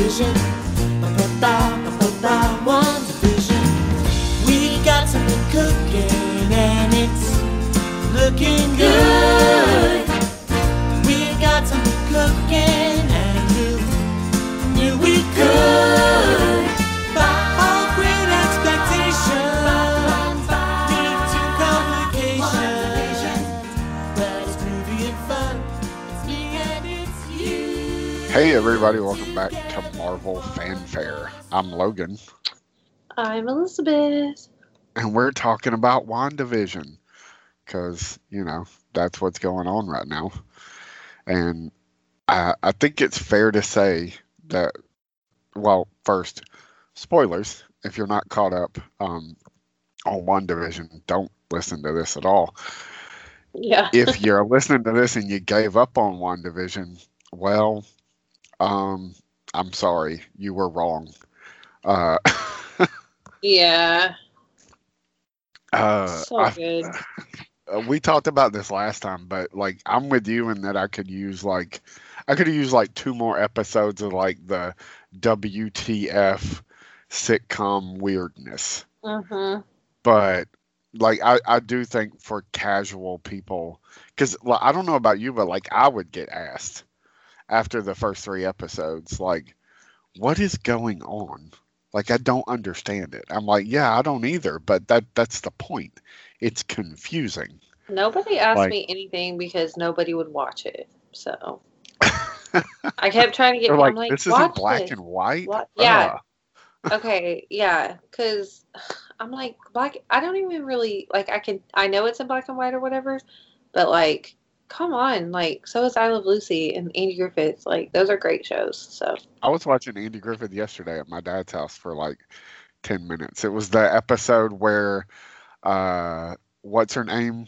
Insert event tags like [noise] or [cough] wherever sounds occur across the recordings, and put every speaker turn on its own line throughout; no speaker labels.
division. Ba-ba-ba, One division. We got something cooking and it's looking good.
Hey everybody, welcome back to Marvel Fanfare. I'm Logan,
I'm Elizabeth.
and we're talking about WandaVision because you know that's what's going on right now, and I, I think it's fair to say that. Well, first, spoilers. If you're not caught up um, on WandaVision, don't listen to this at all.
Yeah.
if you're listening to this and you gave up on WandaVision, well, um, I'm sorry, you were wrong. Uh, [laughs]
Yeah.
uh,
so
I-
good. [laughs]
uh, we talked about this last time, but like I'm with you in that I could use like I could use like two more episodes of like the WTF sitcom weirdness.
Mm-hmm.
but like I, I do think for casual people because like, i don't know about you but like i would get asked after the first three episodes like what is going on like i don't understand it i'm like yeah i don't either but that that's the point it's confusing
Nobody asked
Like-
me anything because nobody would watch it. So [laughs] I kept trying to get.
like,
like,
this isn't black
this.
and white
What? Yeah. Okay. Yeah. Because I'm like black. I don't even really like. I can. I know it's in black and white or whatever, but like, come on. Like, so is I Love Lucy and Andy Griffith. Like, those are great shows. So
I was watching Andy Griffith yesterday at my dad's house for like 10 minutes. It was the episode where uh what's her name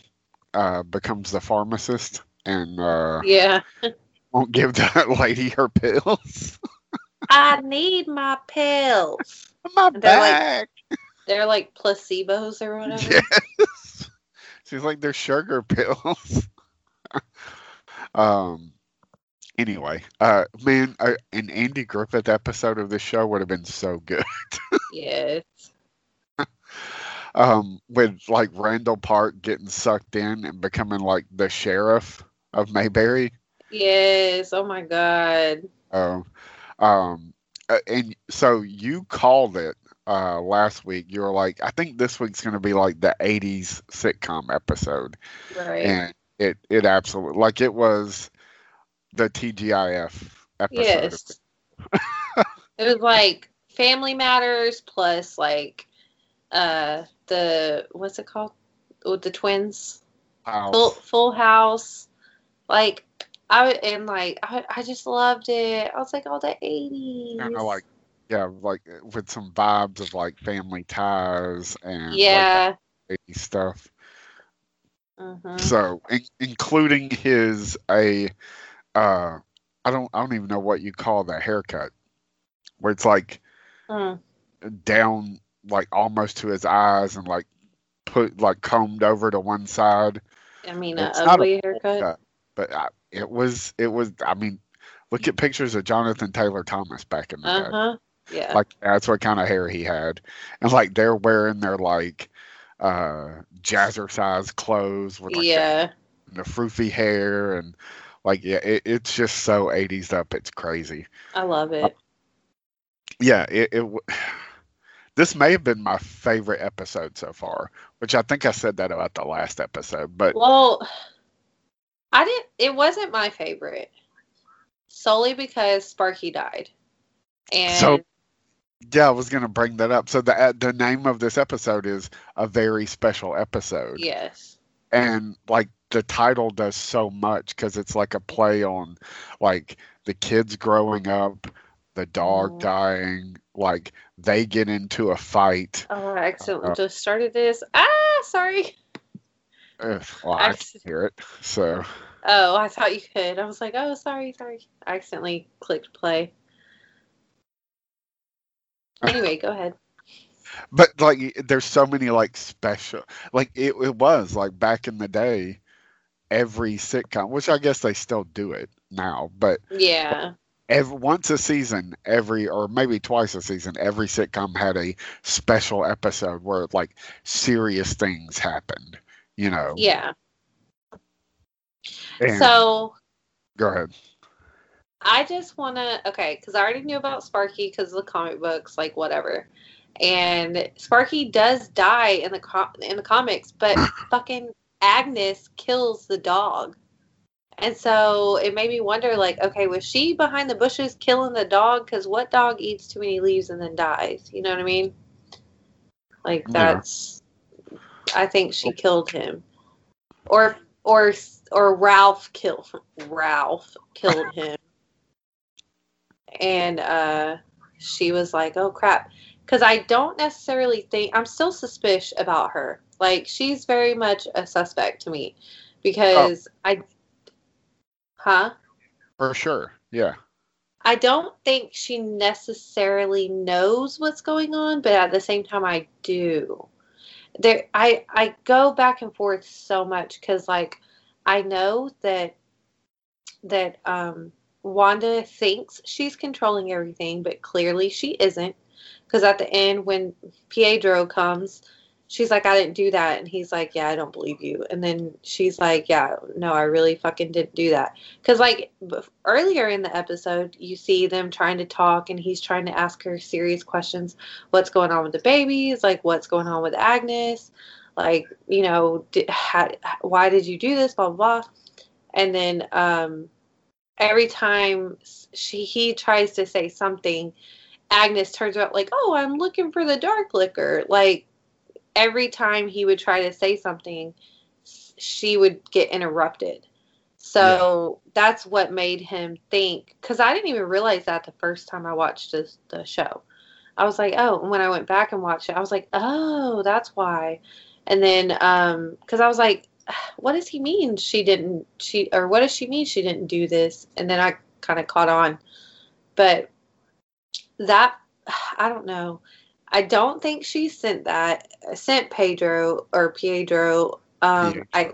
uh becomes the pharmacist and uh
yeah.
won't give that [laughs] lady her pills. [laughs]
I need my pills. [laughs]
my
And they're like-
back.
They're like placebos or whatever.
yes. She's like they're sugar pills. [laughs] um anyway, uh man, uh, an Andy Griffith episode of this show would have been so good. [laughs]
Yes. [laughs]
um, with like Randall Park getting sucked in and becoming like the sheriff of Mayberry.
Yes. Oh my God.
Um, um, uh, and so you called it uh, last week. You were like, I think this week's going to be like the '80s sitcom episode,
Right.
and it it absolutely like it was the TGIF episode.
yes. [laughs] it was like Family Matters plus like uh the what's it called with the twins
How-
Full Full House. Like I would and like I I just loved it. I was like, all the eighties.
kind of like yeah, like with some vibes of like Family Ties and
yeah.
80s stuff.
Mhm.
So, in, including his a, uh, I don't, I don't even know what you call that haircut, where it's like
Mm.
down, like almost to his eyes, and like put like combed over to one side.
I mean, an
It's not a
ugly haircut.
haircut. But I, it was, it was. I mean, look at pictures of Jonathan Taylor Thomas back in the
Uh
day.
Yeah.
Like that's what kind of hair he had, and like they're wearing their like uh jazzercise clothes with like the
yeah.
the froofy hair and like yeah it, it's just so 80s up it's crazy
I love it.
yeah it, it w- [sighs] this may have been my favorite episode so far which i think i said that about the last episode but
Well, I didn't. It wasn't my favorite, solely because Sparky died, and
So- yeah i was gonna bring that up so the uh, the name of this episode is a very special episode
yes,
and like the title does so much because it's like a play on like the kids growing up the dog
Mhm.
dying like they get into a fight
oh, I accidentally
Uh,
just started this. Ah, sorry.
Well, I
Acc-
can hear it. So,
Oh, I thought you could. I was like, oh, sorry, sorry. I accidentally clicked play. Anyway, go ahead.
but like, there's so many like special, like it, it was like back in the day, every sitcom, which I guess they still do it now, but
Yeah.
every once a season, every or maybe twice a season, every sitcom had a special episode where like serious things happened. You know.
Yeah.
And-
So
go ahead.
I just want to okay, because I already knew about Sparky because of the comic books, like whatever. And Sparky does die in the co- in the comics, but [coughs] fucking Agnes kills the dog. And so it made me wonder, like, okay, was she behind the bushes killing the dog? Because what dog eats too many leaves and then dies? You know what I mean? Like
Yeah.
that's. I think she killed him, or or or Ralph killed [laughs] Ralph killed him and uh, she was like, "Oh crap," because I don't necessarily think I'm still suspicious about her. Like she's very much a suspect to me because I, huh?
For sure. Yeah.
I don't think she necessarily knows what's going on, but at the same time, I do. There, I I go back and forth so much because like I know that that um Wanda thinks she's controlling everything, but clearly she isn't. Because at the end, when Pietro comes, she's like, I didn't do that. And he's like, Yeah, I don't believe you. And then she's like, Yeah, no, I really fucking didn't do that. Because, like, earlier in the episode, you see them trying to talk, and he's trying to ask her serious questions. What's going on with the babies? Like, what's going on with Agnes? Like, you know, did, how, why did you do this? Blah, blah, blah. And then, um, every time she he tries to say something, Agnes turns out like, "Oh, I'm looking for the dark liquor." Like every time he would try to say something, she would get interrupted. So that's what made him think. Because I didn't even realize that the first time I watched this, the show. I was like, oh, and when I went back and watched it, I was like, oh, that's why. And then, um, because I was like, [sighs] what does he mean she didn't she or what does she mean she didn't do this? And then i kind of caught on. But that [sighs] i don't know. I don't think she sent that sent pedro or pietro um i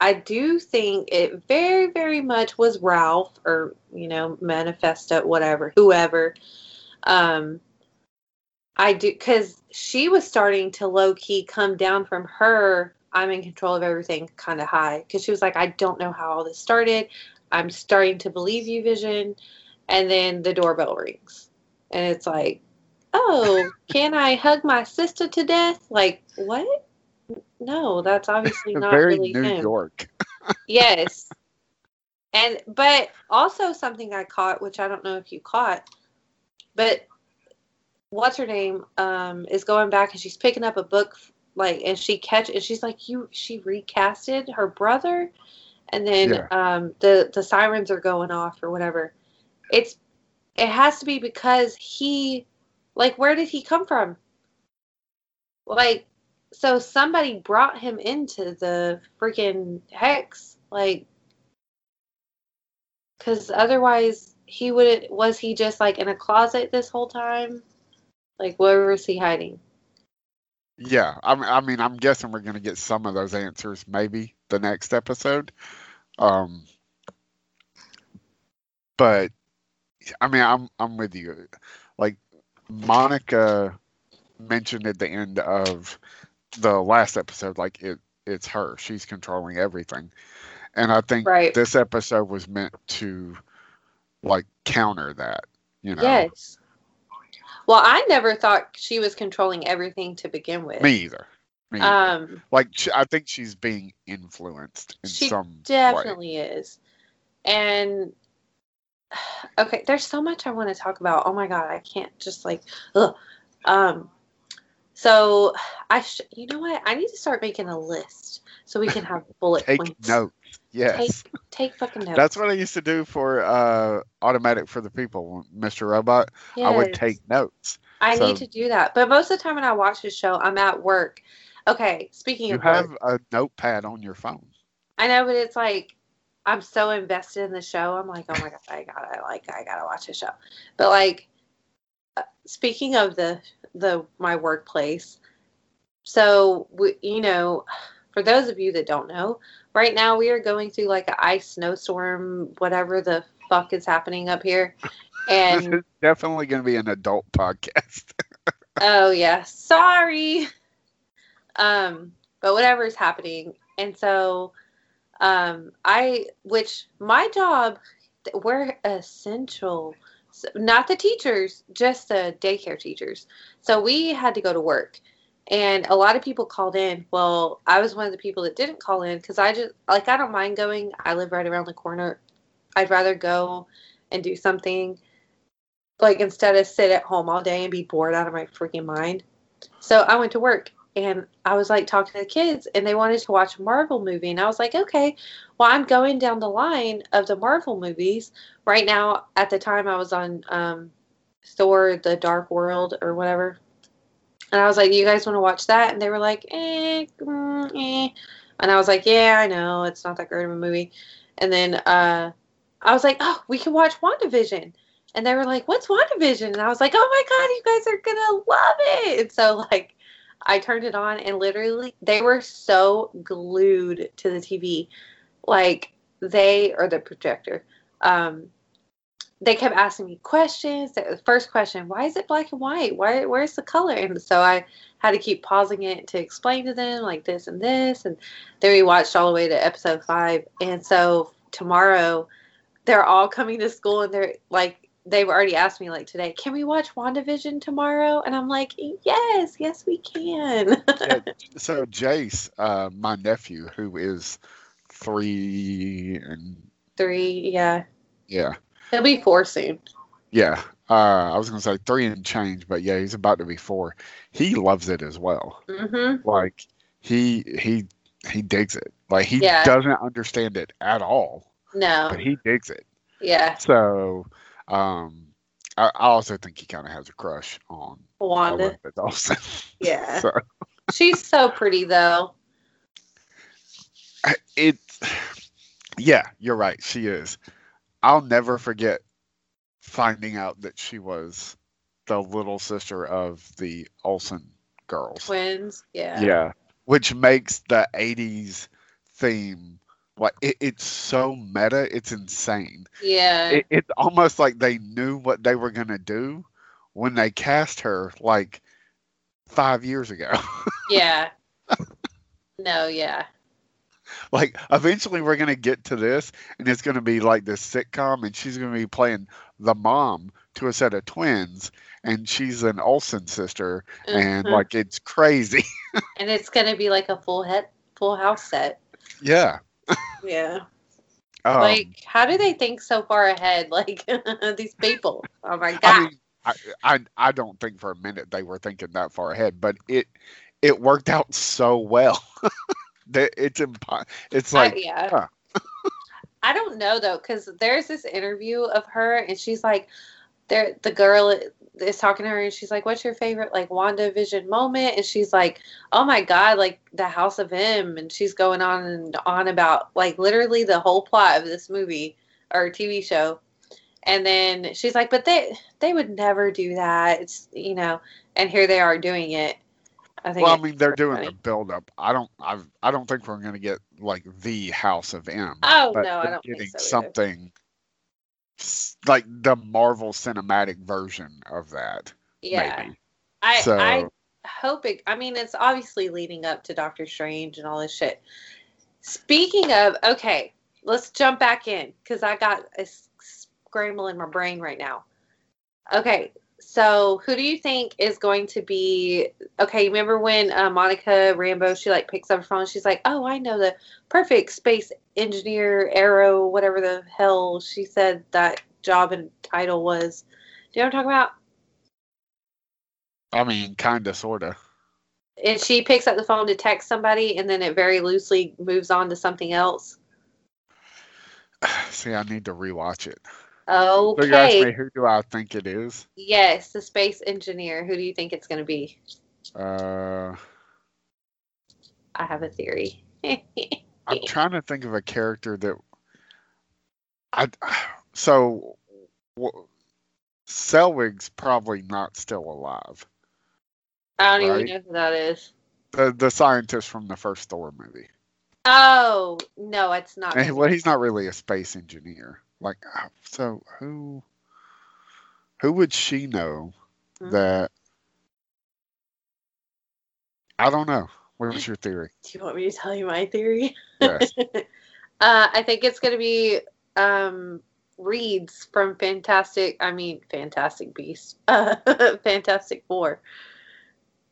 i do think it very very much was ralph or you know Mephisto whatever whoever. Um i do because she was starting to low-key come down from her I'm in control of everything kind of high because she was like, I don't know how all this started. I'm starting to believe you, Vision. And then the doorbell rings. And it's like, oh, [laughs] can I hug my sister to death? Like, what? No, that's obviously [laughs] not
Very
really
New
him.
York. [laughs]
Yes. And, but also something I caught, which I don't know if you caught, but what's her name um, is going back and she's picking up a book like and she catch and she's like you she recasted her brother? And then
Yeah.
um the the sirens are going off or whatever. It's it has to be because he like where did he come from? Like so somebody brought him into the freaking hex like because otherwise he would was he just like in a closet this whole time? Like where was he hiding
Yeah, I mean, I mean, I'm guessing we're going to get some of those answers maybe the next episode. Um, but I mean, I'm I'm with you. Like Monica mentioned at the end of the last episode, like it it's her. She's controlling everything, and I think
Right.
this episode was meant to like counter that. You know,
Yes. Well, I never thought she was controlling everything to begin with.
me either. Me either.
Um,
like I think she's being influenced in
She
some way.
definitely is. And [sighs] okay, there's so much I want to talk about. Oh my god, I can't just like ugh. Um so I sh- you know what? I need to start making a list so we can have bullet
Take
points.
notes. Yes.
Take take fucking notes.
That's what I used to do for uh, Automatic for the People, Mr. Robot. I would take notes.
I
so-
need to do that. But most of the time when I watch this show, I'm at work. Okay, speaking
You
of work,
have a notepad on your phone.
I know, but it's like I'm so invested in the show. I'm like, oh my god, I gotta like, I gotta watch the show. But like, uh, speaking of the the my workplace, so we, you know, for those of you that don't know, right now we are going through like an ice snowstorm, whatever the fuck is happening up here, [laughs] And
it's definitely going to be an adult podcast. [laughs]
oh yeah, sorry. Um, but whatever is happening, and so, um, I which my job, we're essential. So- Not the teachers, just the daycare teachers. So we had to go to work, and a lot of people called in. Well, I was one of the people that didn't call in because I just like I don't mind going. I live right around the corner. I'd rather go and do something like instead of sit at home all day and be bored out of my freaking mind. So I went to work and I was like talking to the kids and they wanted to watch a Marvel movie and I was like, okay, well I'm going down the line of the Marvel movies right now. At the time I was on um, Thor: The Dark World or whatever, and I was like, you guys want to watch that? And they were like, eh, mm, eh. and I was like, yeah, I know it's not that great of a movie. And then uh, I was like, oh, we can watch WandaVision. And they were like, "What's WandaVision?" And I was like, "Oh my god, you guys are gonna love it!" And so like, I turned it on, and literally, they were so glued to the TV, like they or the projector. Um, they kept asking me questions. The first question, "Why is it black and white? Why? Where's the color?" And so I had to keep pausing it to explain to them like this and this, and then we watched all the way to episode five. And so tomorrow, they're all coming to school, and they're like they've already asked me like today, can we watch WandaVision tomorrow? And I'm like, yes, yes, we can.
Yeah, [laughs] so Jace, uh, my nephew, who is three and
Three, yeah.
yeah,
He'll be four soon.
yeah. Uh, I was gonna say three and change, but yeah, he's about to be four. He loves it as well.
Mm-hmm.
Like he he he digs it. Like he
Yeah.
doesn't understand it at all,
No.
but he digs it.
Yeah.
So, um, I, I also think he kind of has a crush on
Wanda.
Elizabeth Olsen. [laughs]
Yeah.
so
She's so pretty though.
It, yeah, you're right. She is. I'll never forget finding out that she was the little sister of the Olsen girls.
Twins. Yeah.
Yeah, which makes the '80s theme like it, it's so meta. It's insane.
Yeah.
It, it's almost like they knew what they were gonna do when they cast her like five years ago. [laughs]
yeah. No, yeah. [laughs]
like eventually we're gonna get to this, and it's gonna be like this sitcom, and she's gonna be playing the mom to a set of twins, and she's an Olsen sister, and
Mhm.
like it's crazy. [laughs]
and it's gonna be like a full head full house set.
yeah.
Yeah. [laughs]
Um,
like, how do they think so far ahead? Like these people. Oh my god.
I mean, I, I I don't think for a minute they were thinking that far ahead, but it it worked out so well. That it's impo- It's
I-
like
yeah.
huh. [laughs]
I don't know though, because there's this interview of her, and she's like, there the girl is talking to her, and she's like, "What's your favorite like WandaVision moment?" And she's like, "Oh my god, like the House of M," and she's going on and on about like literally the whole plot of this movie or TV show. And then she's like, "But they they would never do that." It's you know, and here they are doing it. I think.
well, I mean, they're doing
funny.
the build up. I don't I've. I don't think we're going to get like the House of M.
Oh
but
no, I don't think
getting
so.
something like the Marvel cinematic version of that.
Yeah,
Maybe.
I
so
I hope it. I mean, it's obviously leading up to Doctor Strange and all this shit. Speaking of, okay, let's jump back in because I got a scramble in my brain right now. Okay, so who do you think is going to be? Okay, remember when uh, Monica Rambeau she like picks up her phone? She's like, "Oh, I know the perfect space engineer, Arrow, whatever the hell she said that job and title was." Do you know what I'm talking about?
I mean, kind of, sort of.
and she picks up the phone to text somebody and then it very loosely moves on to something else [sighs]
See, I need to rewatch it. So you asked me
okay
who do I think it is?
yes the space engineer who do you think it's going to be
Uh,
i have a theory [laughs]
I'm trying to think of a character that I so w- Selvig's probably not still alive.
i don't
Right.
even know who that is
The the scientist from the first Thor movie.
oh no it's not
And, well, he's not really a space engineer. Like, so who? who would she know
Hmm.
that? I don't know. What's [laughs] your theory?
Do you want me to tell you my theory?
Yes. [laughs]
uh, I think it's going to be um, Reeds from Fantastic. I mean, Fantastic Beast, Uh, [laughs] Fantastic Four.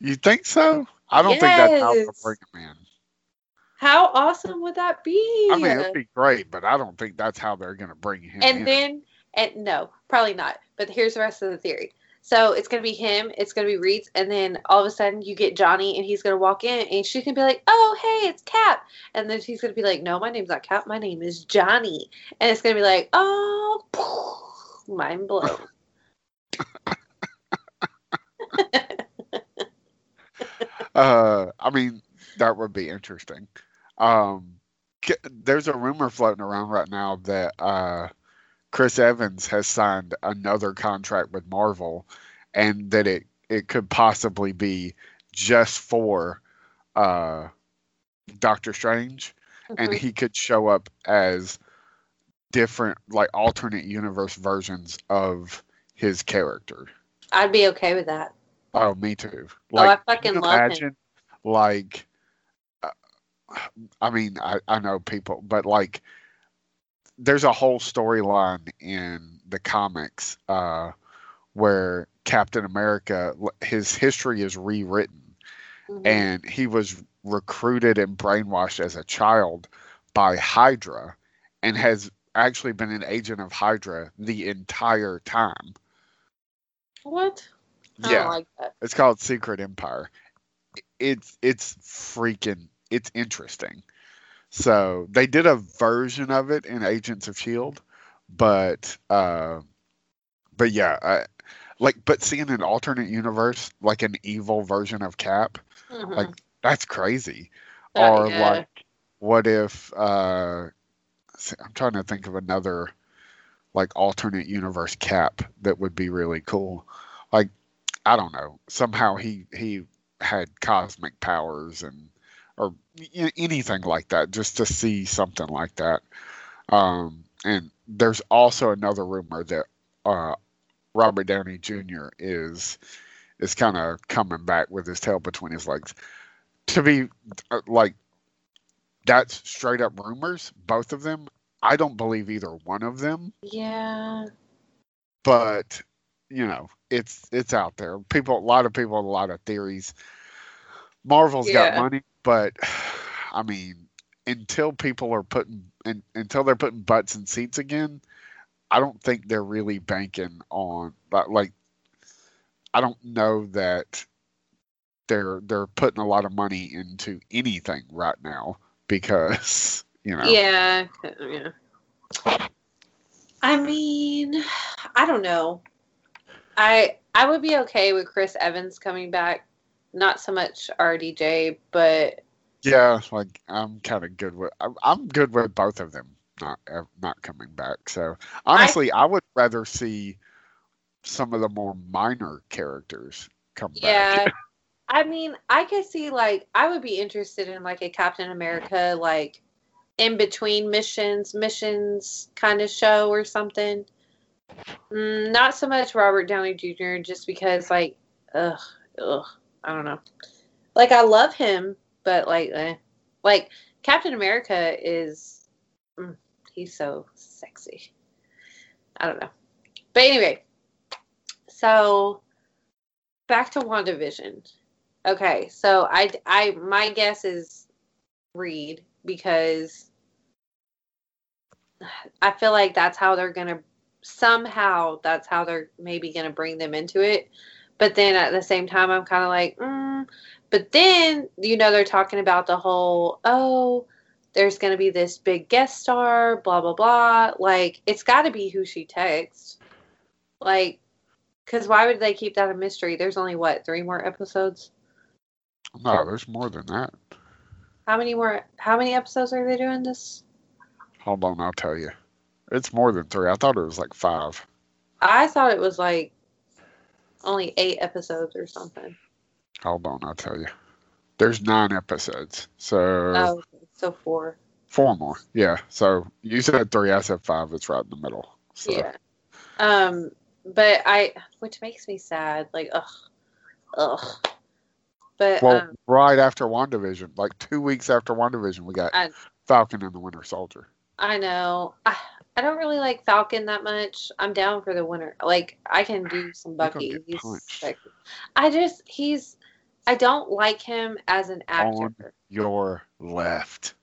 You think so? I don't think that's how
Yes.
bring him in.
How awesome would that be?
I mean, it'd be great, but I don't think that's how they're going to bring him in.
and then, and no, probably not. But here's the rest of the theory. So it's gonna be him. It's gonna be Reeds, and then all of a sudden you get Johnny, and he's gonna walk in, and she's gonna be like, "Oh, hey, it's Cap," and then he's gonna be like, "No, my name's not Cap. My name is Johnny," and it's gonna be like, "Oh, mind blown." [laughs] [laughs]
Uh, I mean, that would be interesting. Um, there's a rumor floating around right now that uh, Chris Evans has signed another contract with Marvel, and that it it could possibly be just for uh, Doctor Strange, and
Mhm.
he could show up as different, like alternate universe versions of his character.
I'd be okay with that.
Oh, me too.
Oh, I
Like,
fucking love him.
like, I mean, I, I know people, but like, there's a whole storyline in the comics uh, where Captain America, his history is rewritten,
Mhm.
and he was recruited and brainwashed as a child by Hydra, and has actually been an agent of Hydra the entire time.
what? I
yeah.
don't like that.
It's called Secret Empire. It's it's freaking it's interesting. So they did a version of it in Agents of Shield, but uh, but yeah, I, like but seeing an alternate universe like an evil version of Cap,
Mhm.
like that's crazy. Or
yeah.
like, what if uh, I'm trying to think of another like alternate universe Cap that would be really cool. Like I don't know. Somehow he he had cosmic powers and or y- anything like that just to see something like that. Um, and there's also another rumor that uh, Robert Downey Jr. is is kind of coming back with his tail between his legs. To be uh, like that's straight up rumors, both of them. I don't believe either one of them
yeah.
but you know it's it's out there people a lot of people a lot of theories marvel's got money but [sighs] i mean until people are putting in, until they're putting butts in seats again i don't think they're really banking on like i don't know that they're they're putting a lot of money into anything right now because [laughs] you know
Yeah. Uh, yeah. I mean, I don't know. I I would be okay with Chris Evans coming back. Not so much RDJ, but
Yeah, like I'm kind of good with. I'm- I'm good with both of them not not coming back. So honestly, I, would rather see some of the more minor characters come back.
yeah. [laughs] I mean, I could see like I would be interested in like a Captain America like in between missions, missions kind of show or something. Mm, not so much Robert Downey Jr. just because like ugh, ugh, I don't know. Like I love him, but like eh. like Captain America is mm, he's so sexy. I don't know. But anyway, so back to WandaVision. Okay, so I I my guess is Reed because I feel like that's how they're gonna somehow that's how they're maybe gonna bring them into it. But then at the same time, I'm kind of like, mm. but then you know they're talking about the whole oh, there's gonna be this big guest star, blah blah blah. Like it's got to be who she texts, like. Because why would they keep that a mystery? There's only what three more episodes.
No, there's more than that.
How many more? How many episodes are they doing this?
Hold on, I'll tell you. It's more than three. I thought it was like five.
I thought it was like only eight episodes or something.
Hold on, I'll tell you. There's nine episodes, so
Oh, so four.
four more. Yeah. So you said three. I said five. It's right in the middle. So.
Yeah. Um, but I, which makes me sad. Like, ugh, ugh. But
Well,
um,
right after WandaVision, like two weeks after WandaVision, we got
I-
Falcon and the Winter Soldier.
I know. I, I don't really like Falcon that much. I'm down for the winter. Like I can do some Bucky. He's
punched.
like, I just he's I don't like him as an actor.
On. Your left.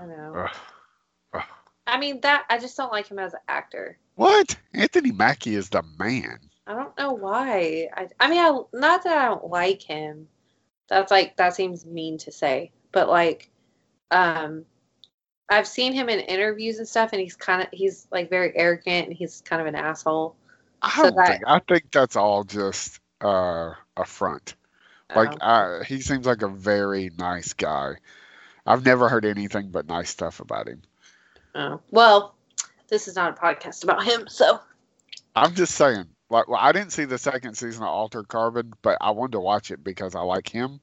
I know.
Ugh. Ugh.
I mean that I just don't like him as an actor.
What? Anthony Mackie is the man.
I don't know why. I I mean I not that I don't like him. That's like that seems mean to say, but like um I've seen him in interviews and stuff and he's kind of he's like very arrogant and he's kind of an asshole.
I
So that-
think. I think that's all just uh, a front. Like
Um,
I, he seems like a very nice guy. I've never heard anything but nice stuff about him.
Oh. Well, this is not a podcast about him, so
I'm just saying. Like, well, I didn't see the second season of Altered Carbon, but I wanted to watch it because I like him.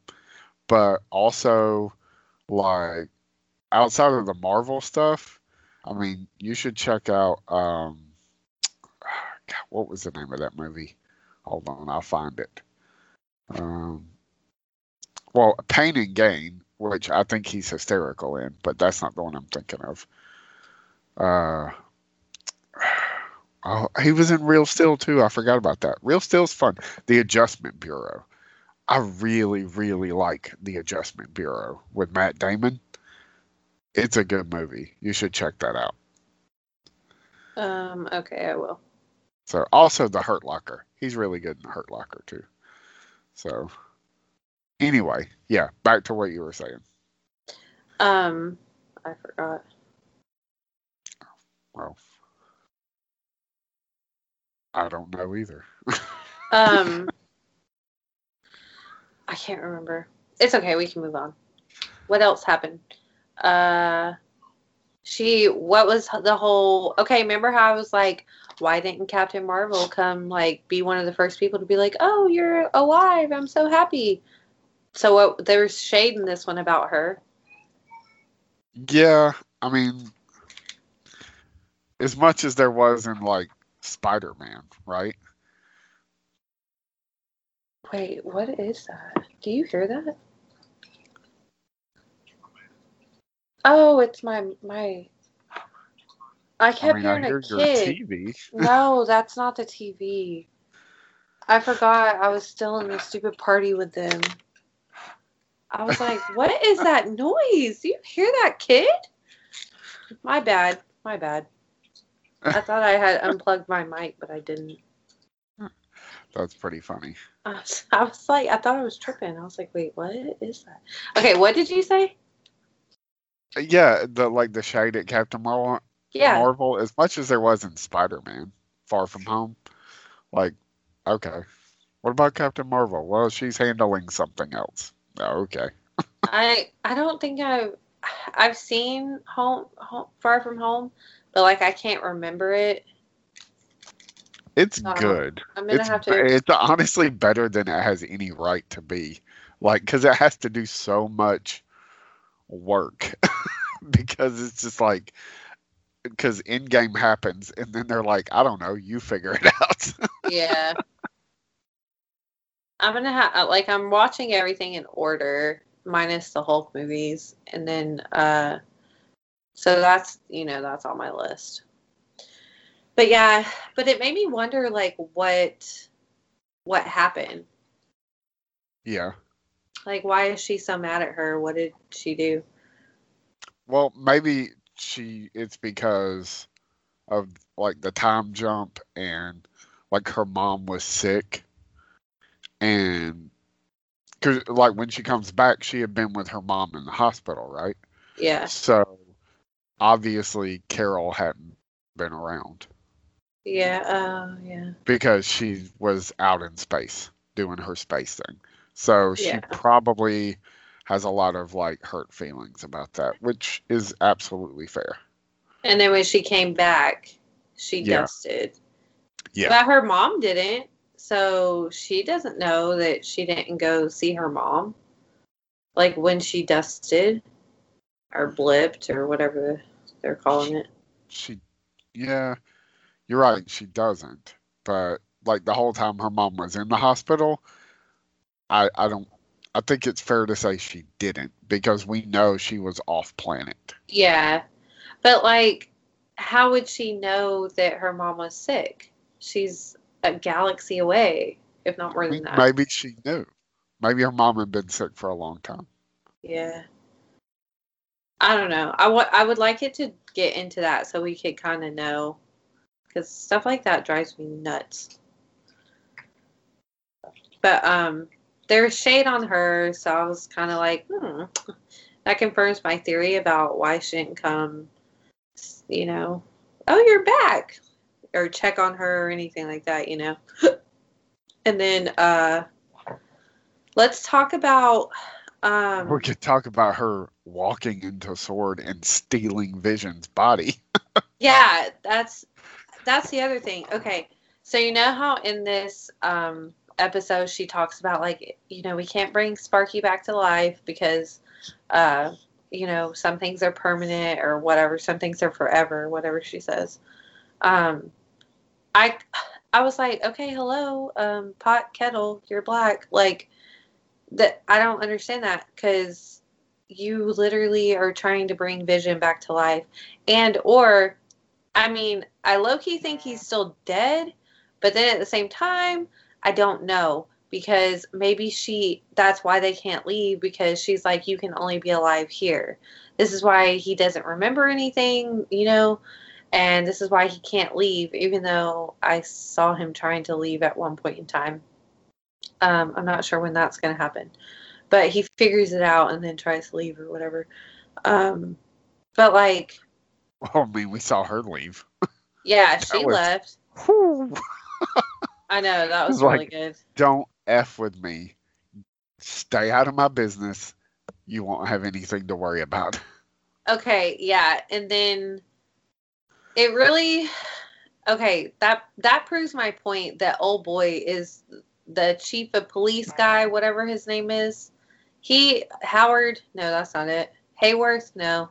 But also, like, outside of the Marvel stuff, I mean, you should check out. Um, [sighs] God, what was the name of that movie? Hold on, I'll find it. Um, well, Pain and Gain, which I think he's hysterical in, but that's not the one I'm thinking of. Uh, [sighs] oh, he was in Real Steel too. I forgot about that. Real Steel's fun. The Adjustment Bureau. I really, really like The Adjustment Bureau with Matt Damon. It's a good movie. You should check that out.
um okay, I will.
So also the Hurt Locker. He's really good in the Hurt Locker too. So anyway, yeah, back to what you were saying.
Um I forgot.
Well, I don't know either. [laughs]
Um I can't remember. It's okay, we can move on. What else happened? Uh she what was the whole okay, remember how I was like why didn't Captain Marvel come like be one of the first people to be like, "Oh, you're alive. I'm so happy." So what there's shade in this one about her.
Yeah, I mean, as much as there was in like Spider Man, right?
Wait, what is that? Do you hear that? Oh, it's my my. I
I
kept
mean, I
hearing
hear
a kid.
TV.
No, that's not the TV. I forgot I was still in the stupid party with them. I was like, "What is that noise? Do you hear that kid?" My bad. My bad. I thought I had unplugged my mic, but I didn't.
That's pretty funny.
I was, I was like, I thought I was tripping. I was like, wait, what is that? Okay, what did you say?
Yeah, the like the shade at Captain Marvel,
Yeah.
Marvel, as much as there was in Spider Man, Far From Home, like, okay. What about Captain Marvel? Well, she's handling something else. Oh, okay.
I I don't think I've I've seen home, home Far From Home, but like I can't remember it.
It's good.
I'm gonna
It's
have to.
it's honestly better than it has any right to be. Like, because it has to do so much work. [laughs] because it's just like, because Endgame happens, and then they're like, I don't know, you figure it out. [laughs]
Yeah. I'm gonna have like I'm watching everything in order, minus the Hulk movies, and then uh, so that's you know that's on my list. But yeah, but it made me wonder like what what happened.
yeah.
Like why is she so mad at her? What did she do?
Well, maybe she. It's because of like the time jump and like her mom was sick, and because like when she comes back, she had been with her mom in the hospital, right?
Yeah,
So obviously Carol hadn't been around
yeah, oh yeah,
because she was out in space doing her space thing. So she
Yeah.
probably has a lot of like hurt feelings about that, which is absolutely fair.
and then when she came back, she
Yeah.
dusted.
Yeah.
But her mom didn't. So she doesn't know that she didn't go see her mom. Like when she dusted or blipped or whatever they're calling it.
She, yeah, you're right. She doesn't but like the whole time her mom was in the hospital, I I don't I think it's fair to say she didn't because we know she was off planet.
Yeah. But like how would she know that her mom was sick? She's a galaxy away, if not more
I
than that.
maybe she knew. Maybe her mom had been sick for a long time.
Yeah. I don't know. I I would like it to get into that so we could kind of know. Because stuff like that drives me nuts. But um, there's shade on her, so I was kind of like, hmm. That confirms my theory about why she didn't come, you know, oh, you're back. Or check on her or anything like that, you know. [laughs] and then uh, let's talk about. Um,
We could talk about her walking into Sword and stealing Vision's body. [laughs]
Yeah, that's that's the other thing. Okay. So you know how in this um episode she talks about like you know we can't bring Sparky back to life because uh you know some things are permanent or whatever some things are forever whatever she says. Um i i was like okay hello um pot kettle you're black. Like that i don't understand that because you literally are trying to bring vision back to life. And or i mean i low-key think he's still dead but then at the same time i don't know because maybe she that's why they can't leave because she's like you can only be alive here. This is why he doesn't remember anything you know? And this is why he can't leave even though i saw him trying to leave at one point in time. Um, i'm not sure when that's going to happen but he figures it out and then tries to leave or whatever. Um, but like
Well, [laughs] I mean, we saw her leave.
yeah [laughs] she
was-
left. [laughs] i know that was
like-
really good
Don't F with me. Stay out of my business. You won't have anything to worry about.
Okay, yeah, and then it really okay, that that proves my point that old boy is the chief of police guy, whatever his name is. He Howard, no, that's not it. Hayworth, no.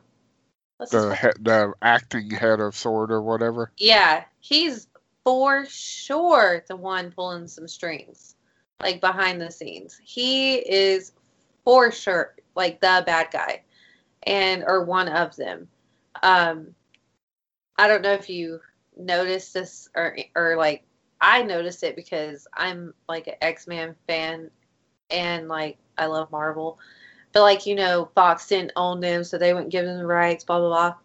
What's
The he- the acting head of Sword or whatever.
Yeah, he's for sure the one pulling some strings, like behind the scenes. He is for sure like the bad guy, and or one of them. Um, I don't know if you noticed this or or like I noticed it because I'm like an X Men fan, and like I love Marvel, but like you know Fox didn't own them, so they wouldn't give them the rights. Blah blah blah.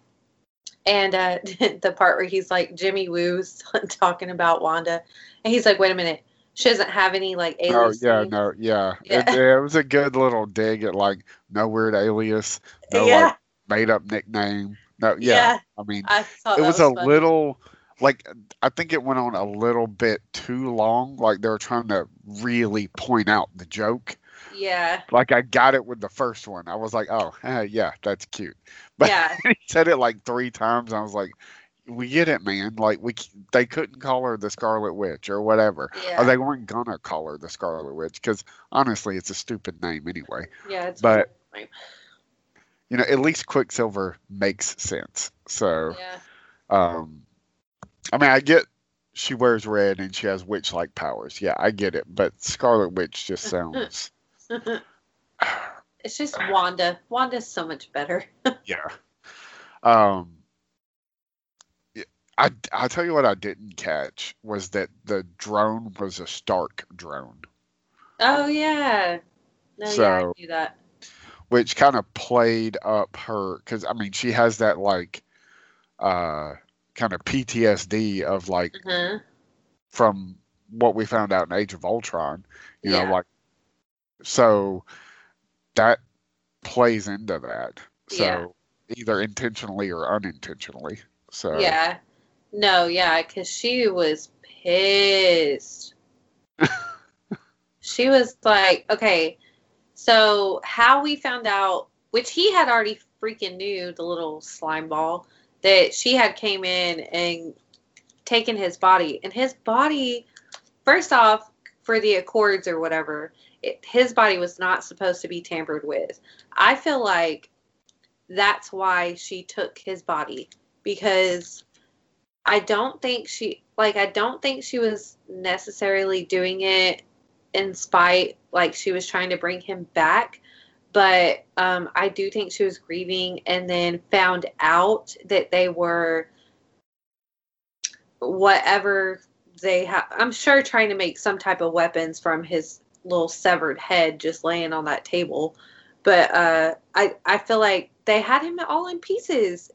And uh, [laughs] the part where he's like Jimmy Woo's [laughs] talking about Wanda, and he's like, "Wait a minute, she doesn't have any like
Oh yeah,
names."
no, yeah. [laughs]
Yeah.
It, it was a good little dig at like no weird alias, no
yeah,
like made up nickname. No, yeah.
yeah.
I mean,
I thought
it
that
was, a
funny.
little like I think it went on a little bit too long. Like they were trying to really point out the joke.
Yeah,
Like I got it with the first one. I was like, oh, eh, [laughs] yeah, that's cute. [laughs] But
yeah, [laughs]
he said it like three times. I was like, we get it, man. Like we, they couldn't call her the Scarlet Witch or whatever.
yeah.
Or they weren't gonna call her the Scarlet Witch because honestly, it's a stupid name anyway.
yeah, it's
but-
fine.
You know, at least Quicksilver makes sense. So,
yeah,
um, I mean, I get she wears red and she has witch-like powers. Yeah, I get it. But Scarlet Witch just sounds, [laughs]
it's just Wanda. Wanda's so much better. [laughs]
yeah. Um, I I'll tell you what I didn't catch was that the drone was a Stark drone.
Oh yeah, no, yeah, I
So-
knew that.
which kind of played up her because I mean she has that like uh kind of PTSD of like
Uh-huh.
from what we found out in Age of Ultron, you
Yeah.
know, like so that plays into that. So
Yeah.
either intentionally or unintentionally. So
Yeah, no, yeah, because she was pissed. [laughs] she was like, okay, so how we found out, which he had already freaking knew, the little slime ball, that she had came in and taken his body, and his body, first off, for the Accords or whatever, it, his body was not supposed to be tampered with. I feel like that's why she took his body because I don't think she like I don't think she was necessarily doing it in spite like she was trying to bring him back but um, I do think she was grieving and then found out that they were whatever they have. I'm sure trying to make some type of weapons from his little severed head just laying on that table. But uh, I I feel like they had him all in pieces.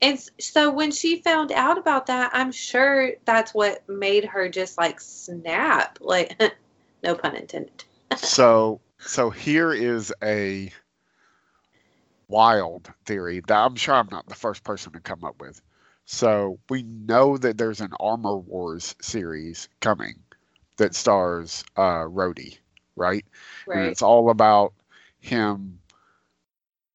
And so when she found out about that, I'm sure that's what made her just like snap. Like, [laughs] no pun intended. [laughs]
so so here is a wild theory that I'm sure I'm not the first person to come up with. So we know that there's an Armor Wars series coming that stars uh, Rhodey, right?
Right.
And it's all about him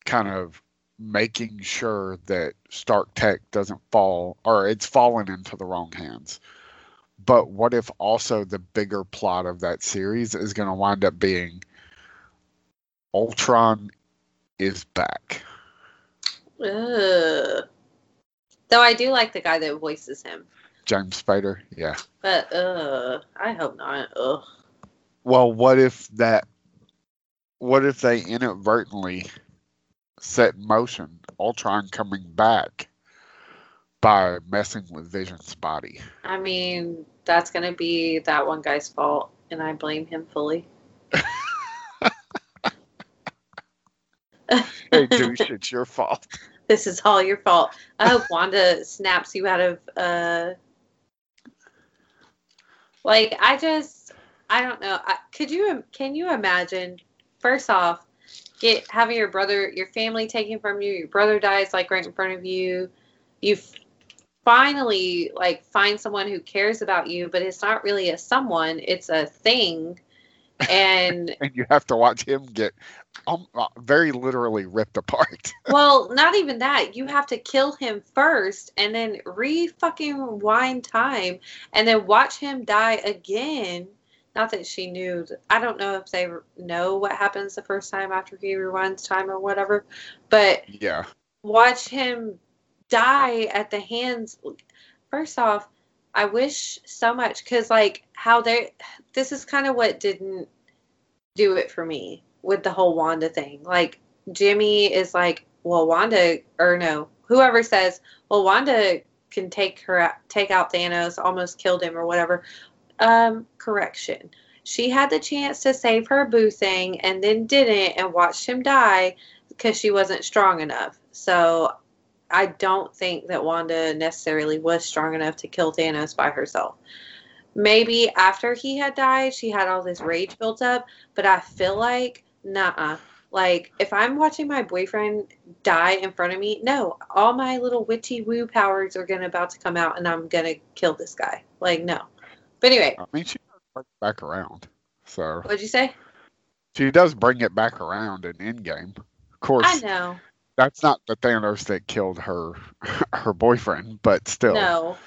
kind of making sure that Stark Tech doesn't fall or it's fallen into the wrong hands. But what if also the bigger plot of that series is going to wind up being Ultron is back?
Ugh. Though I do like the guy that voices him.
James Spader. yeah.
But uh I hope not. Ugh.
Well, what if that? What if they inadvertently set motion Ultron coming back by messing with Vision's body?
I mean, that's gonna be that one guy's fault, and I blame him fully. [laughs]
Hey, douche, it's your fault. [laughs]
This is all your fault. I hope Wanda snaps you out of uh like I just I don't know. Could you can you imagine first off get having your brother your family taken from you, your brother dies like right in front of you. You finally like find someone who cares about you, but it's not really a someone, it's a thing. And [laughs]
and you have to watch him get um, uh, very literally ripped apart. [laughs]
Well, not even that. You have to kill him first and then re fucking wind time and then watch him die again. Not that she knew. I don't know if they know what happens the first time after he rewinds time or whatever, but
yeah,
watch him die at the hands. First off, I wish so much because, like, how they. This is kind of what didn't do it for me with the whole Wanda thing. Like, Jimmy is like, well, Wanda, or no, whoever says, well, Wanda can take her take out Thanos, almost killed him or whatever. Um, correction. She had the chance to save her boo thing and then didn't and watched him die because she wasn't strong enough. So I don't think that Wanda necessarily was strong enough to kill Thanos by herself. Maybe after he had died, she had all this rage built up, but I feel like, nah. Like, if I'm watching my boyfriend die in front of me, no, all my little witchy woo powers are gonna about to come out and I'm gonna kill this guy. Like, no. But anyway,
I mean she back around. So
what'd you say?
she does bring it back around in Endgame. Of course,
I know.
that's not the Thanos that killed her [laughs] her boyfriend, but still.
No.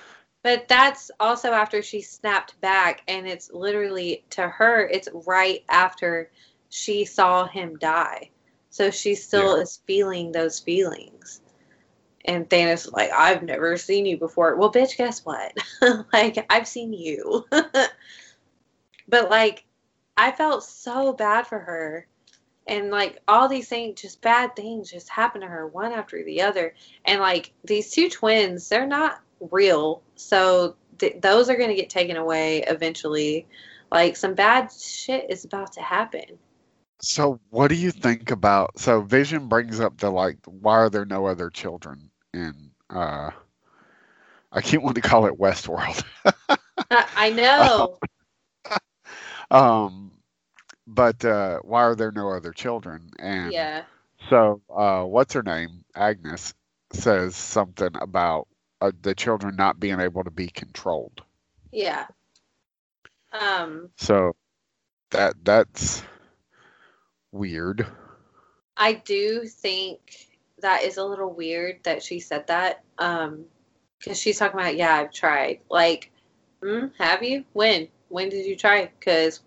But that's also after she snapped back, and it's literally to her, it's right after she saw him die. So she still
Yeah.
is feeling those feelings. And Thanos is like, I've never seen you before. Well, bitch, guess what? [laughs] like, I've seen you. [laughs] but, like, I felt so bad for her. And, like, all these things, just bad things just happen to her one after the other. And, like, these two twins, they're not real. So th- those are going to get taken away eventually. Like, some bad shit is about to happen.
So what do you think about so Vision brings up the like why are there no other children in uh I keep wanting to call it Westworld.
I [laughs] I know. [laughs]
um but uh why are there no other children? And
yeah.
so uh what's her name? Agnes says something about uh, the children not being able to be controlled.
Yeah. Um,
So that that's weird.
I do think that is a little weird that she said that. Um, because she's talking about, yeah, I've tried. Like, mm, have you? When? When did you try? Because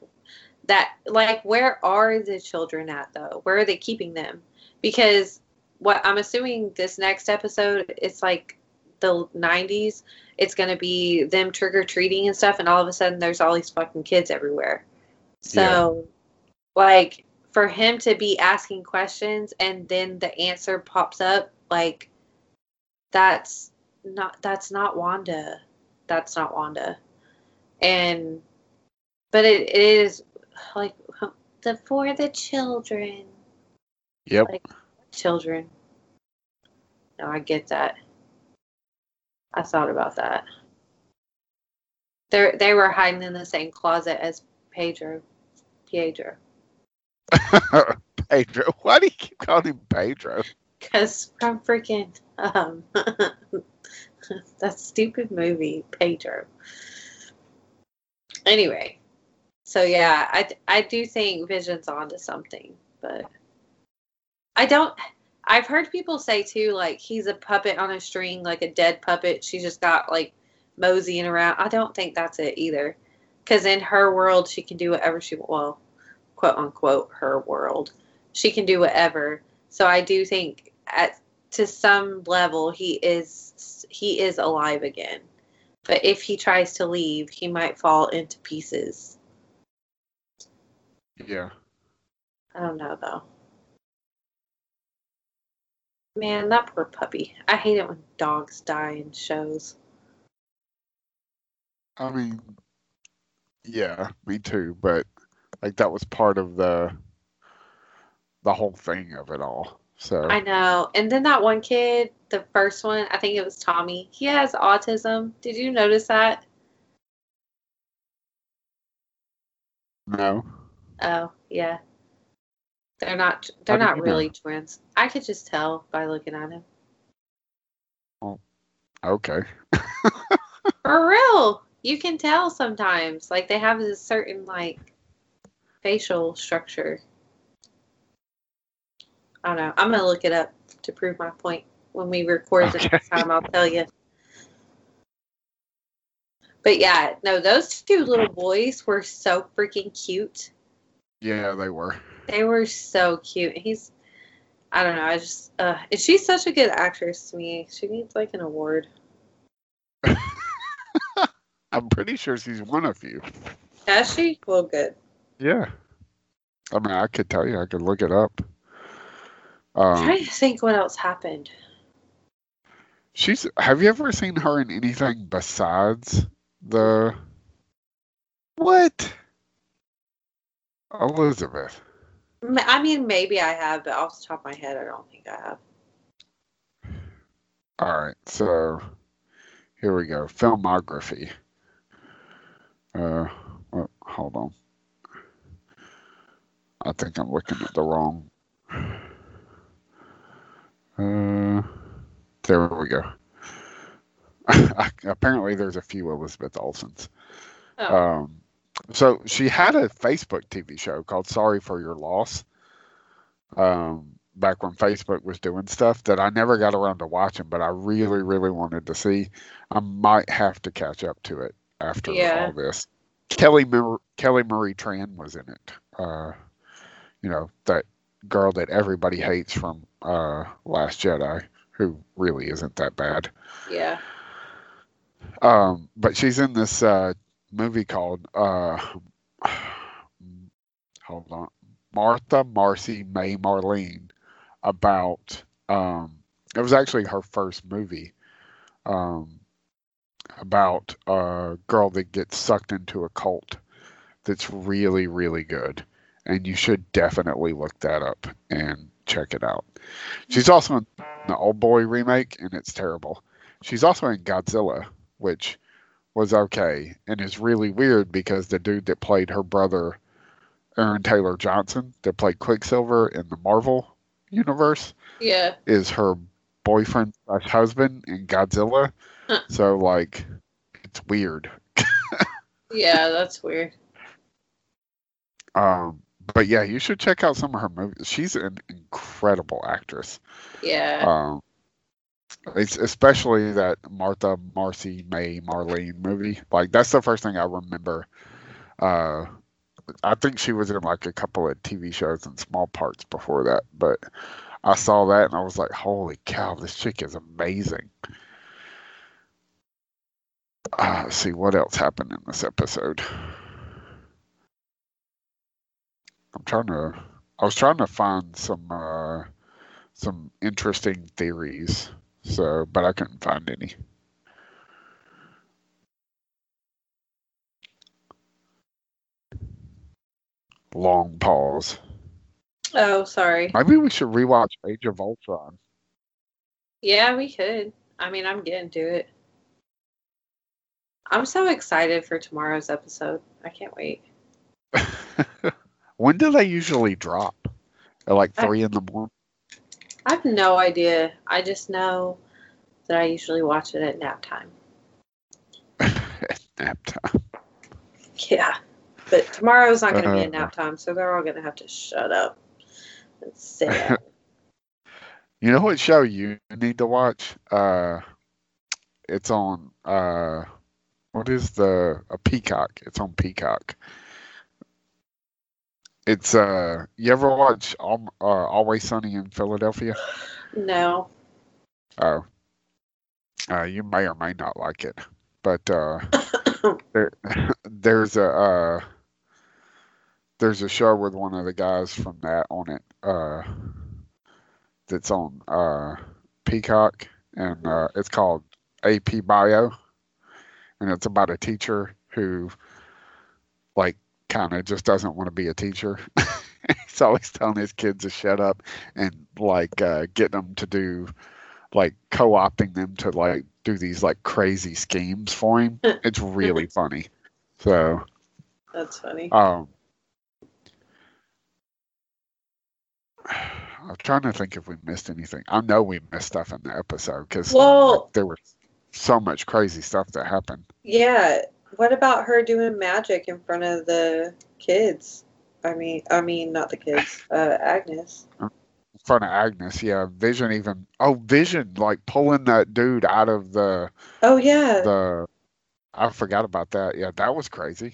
that, like, where are the children at though? Where are they keeping them? Because what I'm assuming this next episode, it's like the 90s, it's going to be them trick or treating and stuff, and all of a sudden there's all these fucking kids everywhere. So, like, for him to be asking questions and then the answer pops up, like, that's not that's not Wanda. That's not Wanda. And but it, it is like the for the children.
Yep.
Like children. No, I get that. I thought about that. They they were hiding in the same closet as Pedro. Pietro. [laughs]
Pedro. Why do you keep calling him Pedro?
Because from freaking um, [laughs] that stupid movie, Pedro. Anyway, so yeah, I I do think Vision's onto something, but I don't. I've heard people say too, like he's a puppet on a string, like a dead puppet. She just got like moseying around. I don't think that's it either, because in her world, she can do whatever she well, quote unquote, her world. She can do whatever. So I do think at to some level he is he is alive again. But if he tries to leave, he might fall into pieces.
Yeah.
I don't know though. Man, that poor puppy. I hate it when dogs die in shows.
I mean, yeah, me too. But like that was part of the the whole thing of it all. So
I know. And then that one kid, the first one, I think it was Tommy. He has autism. Did you notice that?
no.
Oh, yeah. They're not they're not
you know?
really twins. I could just tell by looking at him.
Oh, okay. [laughs]
For real. You can tell sometimes. Like they have a certain like facial structure. I don't know. I'm gonna look it up to prove my point. When we record the next time, I'll tell you. But yeah, no, those two little boys were so freaking cute.
Yeah, they were.
They were so cute. He's, I don't know. I just, uh, and she's such a good actress to me. She needs like an award. [laughs]
I'm pretty sure she's one of you.
Has she? Well, good.
Yeah. I mean, I could tell you. I could look it up.
I'm
Um,
trying to think what else happened.
she's. Have you ever seen her in anything besides the? What? Elizabeth.
I mean, maybe I have, but off the top of my head, I don't think I have.
All right, so here we go. Filmography. Uh, well, hold on. I think I'm looking at the wrong. Uh, there we go. [laughs] Apparently, there's a few Elizabeth Olsens.
Oh,
Um, so she had a Facebook TV show called Sorry for Your Loss. Um, back when Facebook was doing stuff that I never got around to watching, but I really, really wanted to see. I might have to catch up to it after
Yeah.
all this. Kelly Mar- Kelly Marie Tran was in it. Uh, you know that girl that everybody hates from uh, Last Jedi, who really isn't that bad.
yeah.
Um, but she's in this uh, movie called uh, [sighs] hold on, Martha Marcy May Marlene about um, it was actually her first movie um, about a girl that gets sucked into a cult that's really really good. And you should definitely look that up and check it out. She's also in the old boy remake and it's terrible. She's also in godzilla which was okay and is really weird because the dude that played her brother aaron taylor johnson that played quicksilver in the marvel universe
Yeah.
is her boyfriend slash husband in godzilla
Huh.
so like it's weird [laughs]
Yeah, that's weird.
um but yeah you should check out some of her movies she's an incredible actress
Yeah.
um it's especially that Martha Marcy May Marlene movie. Like that's the first thing I remember. Uh, I think she was in like a couple of TV shows and small parts before that, but I saw that and I was like, "Holy cow, this chick is amazing!" Uh, see what else happened in this episode. I'm trying to. I was trying to find some uh, some interesting theories. So, but I couldn't find any. Long pause.
Oh, sorry.
Maybe we should rewatch Age of Ultron.
Yeah, we could. I mean, I'm getting to it. I'm so excited for tomorrow's episode. I can't wait. [laughs]
when do they usually drop? At like
I-
three in the morning.
I have no idea. I just know that I usually watch it at nap time.
At [laughs] nap time.
Yeah. But tomorrow's not going to be a
Uh.
nap time, so they're all going to have to shut up and sit. [laughs]
You know what show you need to watch? Uh, it's on uh, what is the a Peacock? It's on Peacock. It's uh, you ever watch Al- uh, Always Sunny in Philadelphia?
no.
Oh, uh, you may or may not like it, but uh, [coughs] there, [laughs] there's a uh, there's a show with one of the guys from that on it. Uh, that's on uh, Peacock, and uh, it's called AP Bio, and it's about a teacher who, kind of just doesn't want to be a teacher. [laughs] He's always telling his kids to shut up and like uh, getting them to do, like, co-opting them to like do these like crazy schemes for him. [laughs] It's really funny. So,
That's funny.
um, [sighs] I'm trying to think if we missed anything. I know we missed stuff in the episode because
Well-
there was so much crazy stuff that happened.
Yeah. What about her doing magic in front of the kids? I mean, I mean, not the kids. Uh, Agnes.
In front of Agnes, yeah. Vision even. Oh, Vision like pulling that dude out of the
Oh yeah.
the. I forgot about that. Yeah, that was crazy.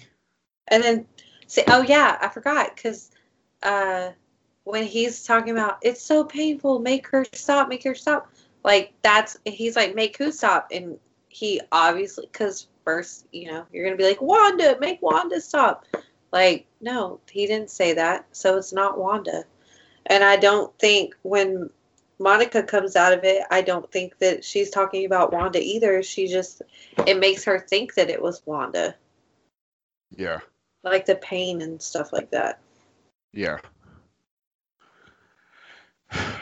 And then, see, oh yeah, I forgot because uh, when he's talking about it's so painful, make her stop, make her stop. Like that's he's like make who stop, and he obviously because first you know you're gonna be like Wanda, make Wanda stop. Like no, he didn't say that, so it's not Wanda. And I don't think when Monica comes out of it, I don't think that she's talking about Wanda either. She just it makes her think that it was Wanda
Yeah,
like the pain and stuff like that.
yeah.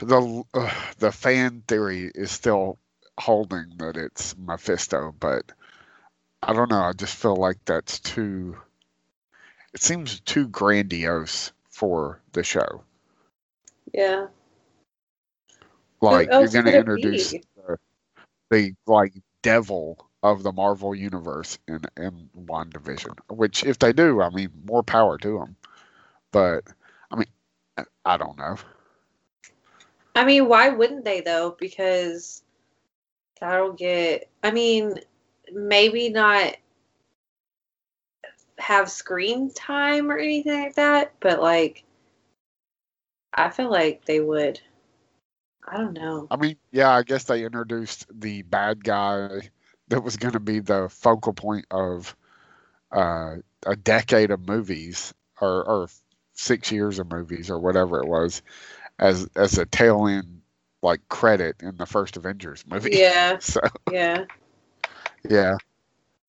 The uh, the fan theory is still holding that it's Mephisto, but I don't know. I just feel like that's too. It seems too grandiose for the show.
Yeah.
Like you're going to introduce the, the like devil of the Marvel universe in in WandaVision. Which, if they do, I mean, more power to them. But I mean, I- I don't know.
I mean, why wouldn't they though? Because that'll get. I mean, maybe not have screen time or anything like that, but like, I feel like they would. I don't know.
I mean, yeah, I guess they introduced the bad guy that was going to be the focal point of uh, a decade of movies or, or six years of movies or whatever it was as as a tail end like credit in the first Avengers movie.
Yeah, [laughs]
So
yeah.
Yeah,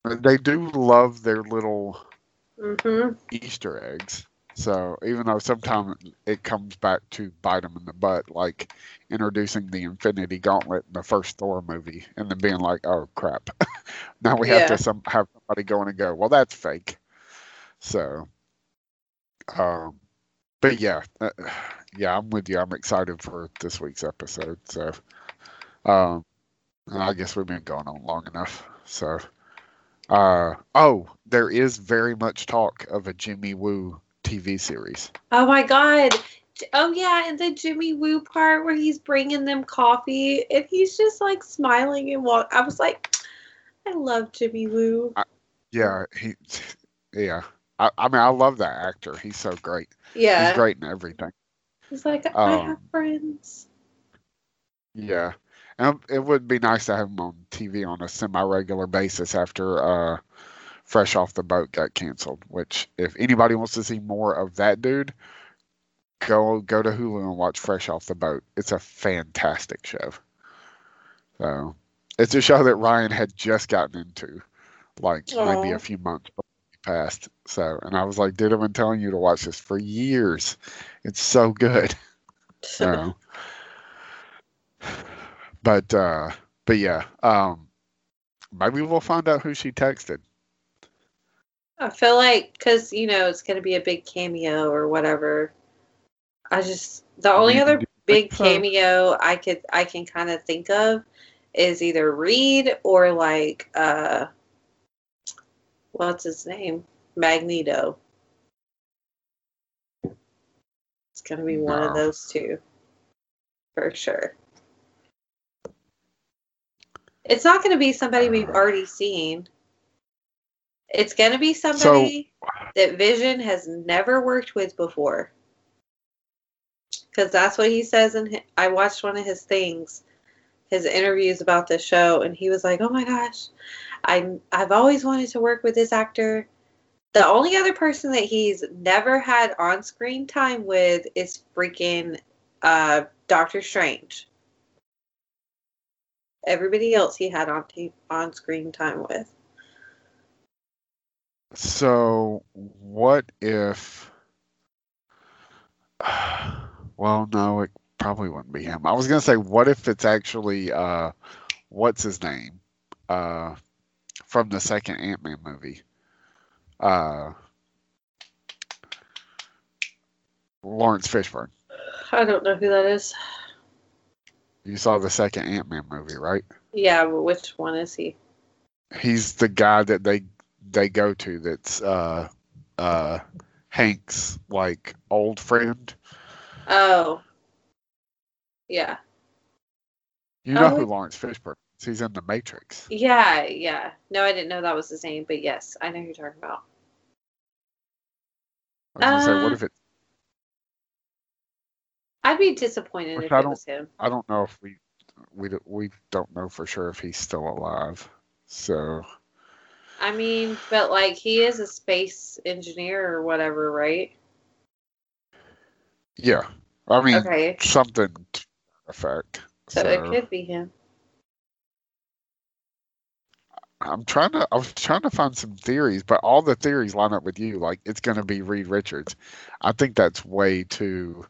they do love their little
Mhm.
Easter eggs. So even though sometimes it comes back to bite them in the butt, like introducing the Infinity Gauntlet in the first Thor movie, and then being like, "Oh crap!" [laughs] now we have
Yeah.
to some have somebody go in and go, "Well, that's fake." So, um, but yeah, uh, yeah, I'm with you. I'm excited for this week's episode. So, um, I guess we've been going on long enough. So, uh, oh, there is very much talk of a Jimmy Woo TV series.
Oh my god. Oh yeah, and the Jimmy Woo part where he's bringing them coffee and he's just like smiling and walk. I was like, I love Jimmy Woo.
Yeah, he, yeah. I, I mean, I love that actor. He's so great.
Yeah.
He's great in everything.
He's like, I have
Um,
friends.
Yeah, And it would be nice to have him on TV on a semi-regular basis after uh, Fresh Off the Boat got canceled. Which, if anybody wants to see more of that dude, go go to Hulu and watch Fresh Off the Boat. It's a fantastic show. So, it's a show that Ryan had just gotten into, like maybe a few months before he passed. So, and I was like, dude, I've been telling you to watch this for years. It's so good. [laughs] So, but uh, but yeah, um, maybe we'll find out who she texted.
I feel like because you know it's gonna be a big cameo or whatever. I just the only
You-
other big cameo I could I can kind of think of is either Reed or like uh what's his name Magneto. It's gonna be one of those two for sure. It's not gonna be somebody we've already seen. It's gonna be somebody that Vision has never worked with before. Because that's what he says. And I watched one of his things, his interviews about the show, and he was like, "Oh my gosh, I I've always wanted to work with this actor." The only other person that he's never had on screen time with is freaking uh, Doctor Strange. Everybody else he had on t- on screen time with.
So, what if? [sighs] Well, no, it probably wouldn't be him. I was gonna say, what if it's actually uh, what's his name, uh, from the second Ant Man movie, uh, Laurence Fishburne.
I don't know who that is.
You saw the second Ant Man movie, right?
Yeah, but which one is he?
He's the guy that they they go to. That's uh, uh, Hank's like old friend.
Oh. Yeah.
You know
Oh,
who. Laurence Fishburne is. He's in The Matrix.
Yeah, yeah. No, I didn't know that was his name, but yes, I know who you're talking about.
I was gonna say, what
Uh,
if it?
I'd be disappointed
Which
if
I
it was him.
I don't know if we we don't- we don't know for sure if he's still alive. So
I mean, but like he is a space engineer or whatever, right?
yeah, I mean
Okay.
something effect.
So it could be him.
I'm trying to. I was trying to find some theories, but all the theories line up with you. Like it's going to be Reed Richards. I think that's way too.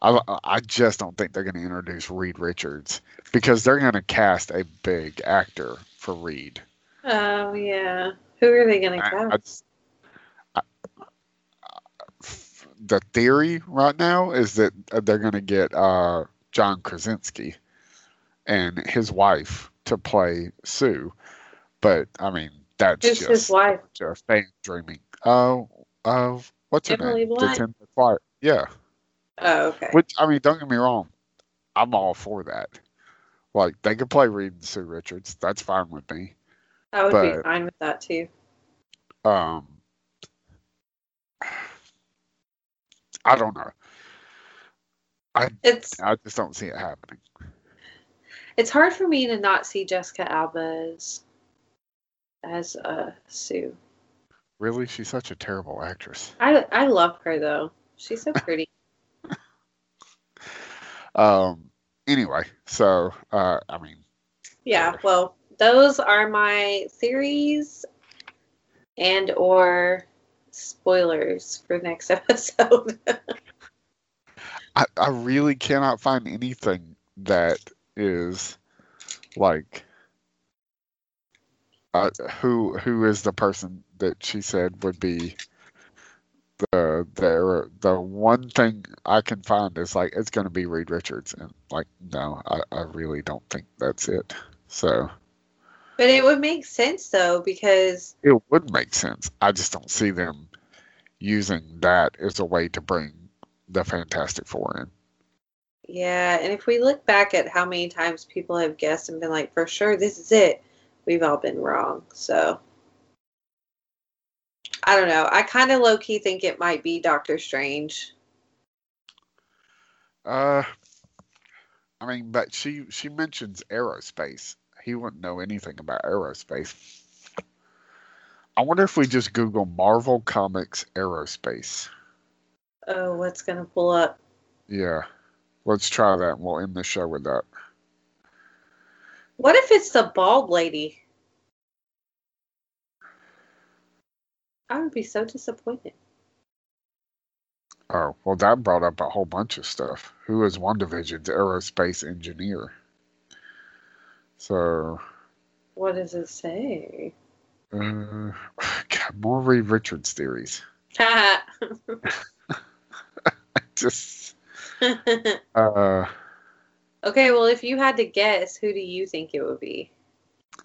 I I just don't think they're going to introduce Reed Richards because they're going to cast a big actor for Reed.
Oh yeah. Who are they
I- I
cast?
I- the theory right now is that uh, they're going to get uh, John Krasinski and his wife to play Sue, but I mean that's
Who's
just
his wife?
just fan dreaming. Oh, uh, what's her name?
Blunt?
That's in the choir. Yeah,
Oh, okay.
which I mean, don't get me wrong, I'm all for that. Like they could play Reed and Sue Richards. That's fine with me.
I would be fine with that too.
Um, I don't know. I
It's
I just don't see it happening.
it's hard for me to not see Jessica Alba as as uh Sue.
Really, she's such a terrible actress.
I I love her though. She's so [laughs] pretty.
Um. Anyway, so uh, I mean,
Yeah, well, those are my theories and or spoilers for next [laughs] episode.
I I really cannot find anything that is like uh, who who is the person that she said would be the the the one thing I can find is like it's going to be Reed Richards and like no I, I really don't think that's it so.
But it would make sense though because
it would make sense. I just don't see them using that as a way to bring the Fantastic Four in.
Yeah, and if we look back at how many times people have guessed and been like, for sure this is it, we've all been wrong. So I don't know. I kind of low key think it might be Doctor Strange.
Uh, I mean, but she she mentions aerospace. He wouldn't know anything about aerospace. I wonder if we just Google Marvel Comics aerospace.
Oh, what's gonna pull up?
Yeah, let's try that. and We'll end the show with that.
What if it's the bald lady? I would be so disappointed.
Oh, well, that brought up a whole bunch of stuff. Who is WandaVision's aerospace engineer? So,
What does it say?
uh, [laughs] God, more Reed Richards theories. [laughs] [laughs] Just, uh,
okay, well, if you had to guess, who do you think it would be?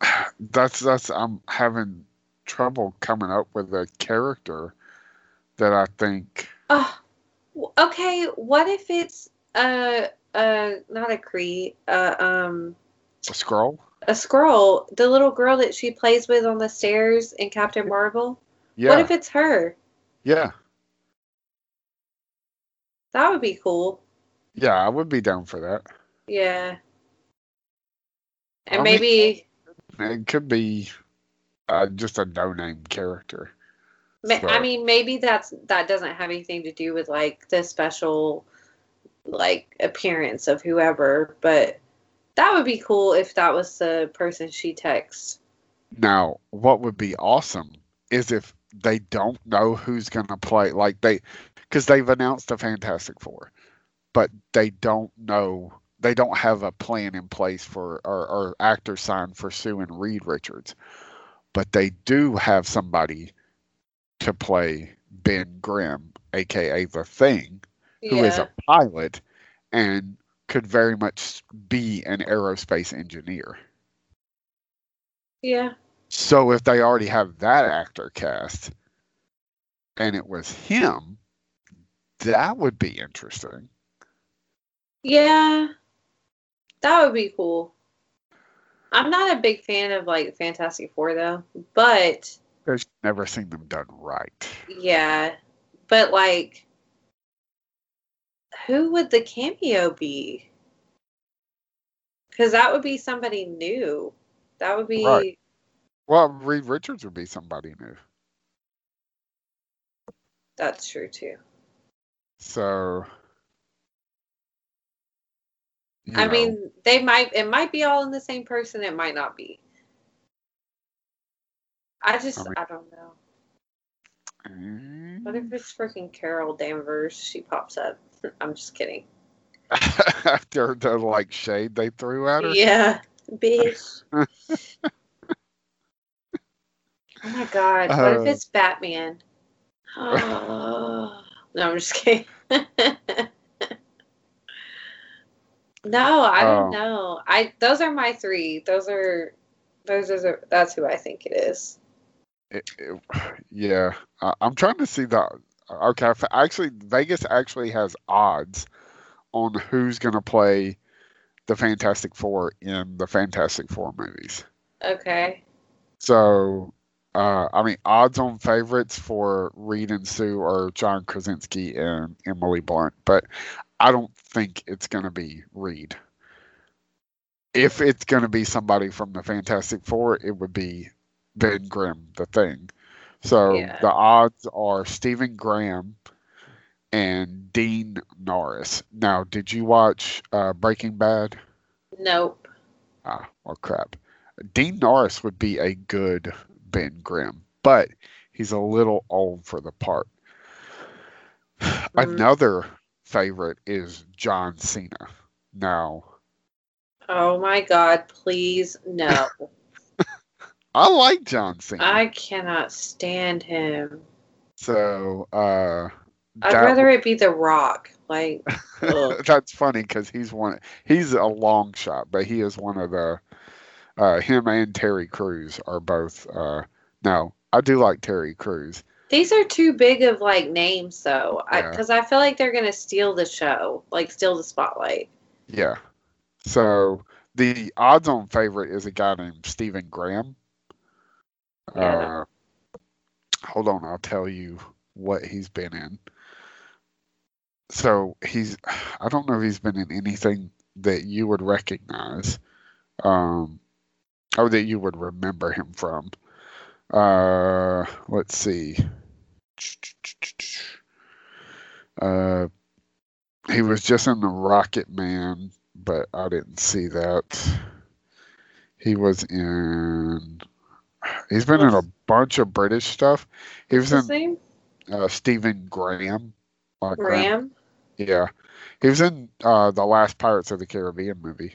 [sighs]
that's that's I'm having trouble coming up with a character that I think.
Oh, okay. What if it's uh uh not a Kree, uh um
A Skrull?
a Skrull, the little girl that she plays with on the stairs in Captain Marvel?
Yeah,
What if it's her?
yeah,
That would be cool.
yeah. I would be down for that.
Yeah. And
I mean-
maybe
It could be uh, just a no-name character.
Ma- I mean, maybe that's that doesn't have anything to do with like the special like appearance of whoever, but that would be cool if that was the person she texts.
Now, what would be awesome is if they don't know who's going to play, like they, because they've announced the Fantastic Four, but they don't know, they don't have a plan in place for, or, or actor signed for Sue and Reed Richards, but they do have somebody to play Ben Grimm, aka The Thing, who is
Yeah.
a pilot and could very much be an aerospace engineer.
Yeah.
So if they already have that actor cast and it was him, that would be interesting.
Yeah. That would be cool. I'm not a big fan of like Fantastic Four though, but
I've never seen them done right.
yeah. But like who would the cameo be? Cuz that would be somebody new. That would be
Right. Well, Reed Richards would be somebody new.
that's true too.
So, you
I
know,
mean, they might it might be all in the same person, it might not be. I just
I mean-
I don't know. What if
mm,
it's freaking Carol Danvers? She pops up. [laughs] I'm just kidding. [laughs]
after the like shade they threw at her.
Yeah, bitch. [laughs] oh my god. What if
Uh.
it's Batman? Oh. [gasps] no, I'm just kidding. No, I don't
Oh.
know. I those are my three. Those are those are that's who I think it is.
It, it, yeah, I, I'm trying to see the. Okay, actually, Vegas actually has odds on who's going to play the Fantastic Four in the Fantastic Four movies.
Okay.
So, uh, I mean, odds on favorites for Reed and Sue are John Krasinski and Emily Blunt, but I don't think it's going to be Reed. If it's going to be somebody from the Fantastic Four, it would be Ben Grimm, the thing. So
Yeah.
the odds are Stephen Graham and Dean Norris. Now, did you watch uh, Breaking Bad?
Nope.
Ah, well, crap. Dean Norris would be a good Ben Grimm, but he's a little old for the part. [sighs]
Mm.
Another favorite is John Cena. Now,
Oh my god, please no. [laughs]
I like John Cena.
I cannot stand him.
so, uh,
I'd rather it be The Rock. Like, [laughs]
that's funny because he's one. He's a long shot, but he is one of the. Uh, him and Terry Crews are both. Uh, no, I do like Terry Crews.
These are too big of like names, though,
Yeah.
because I, feel like they're gonna steal the show, like steal the spotlight.
Yeah. So the odds-on favorite is a guy named Stephen Graham.
Yeah.
Uh, hold on, I'll tell you what he's been in. So he's, I don't know if he's been in anything that you would recognize, um, or that you would remember him from. Uh, let's see. Uh, he was just in the Rocket Man, but I didn't see that. He was in. He's been in a bunch of British stuff. He was in uh, Stephen Graham. Like Graham.
Graham.
Yeah. He was in uh, the last Pirates of the Caribbean movie.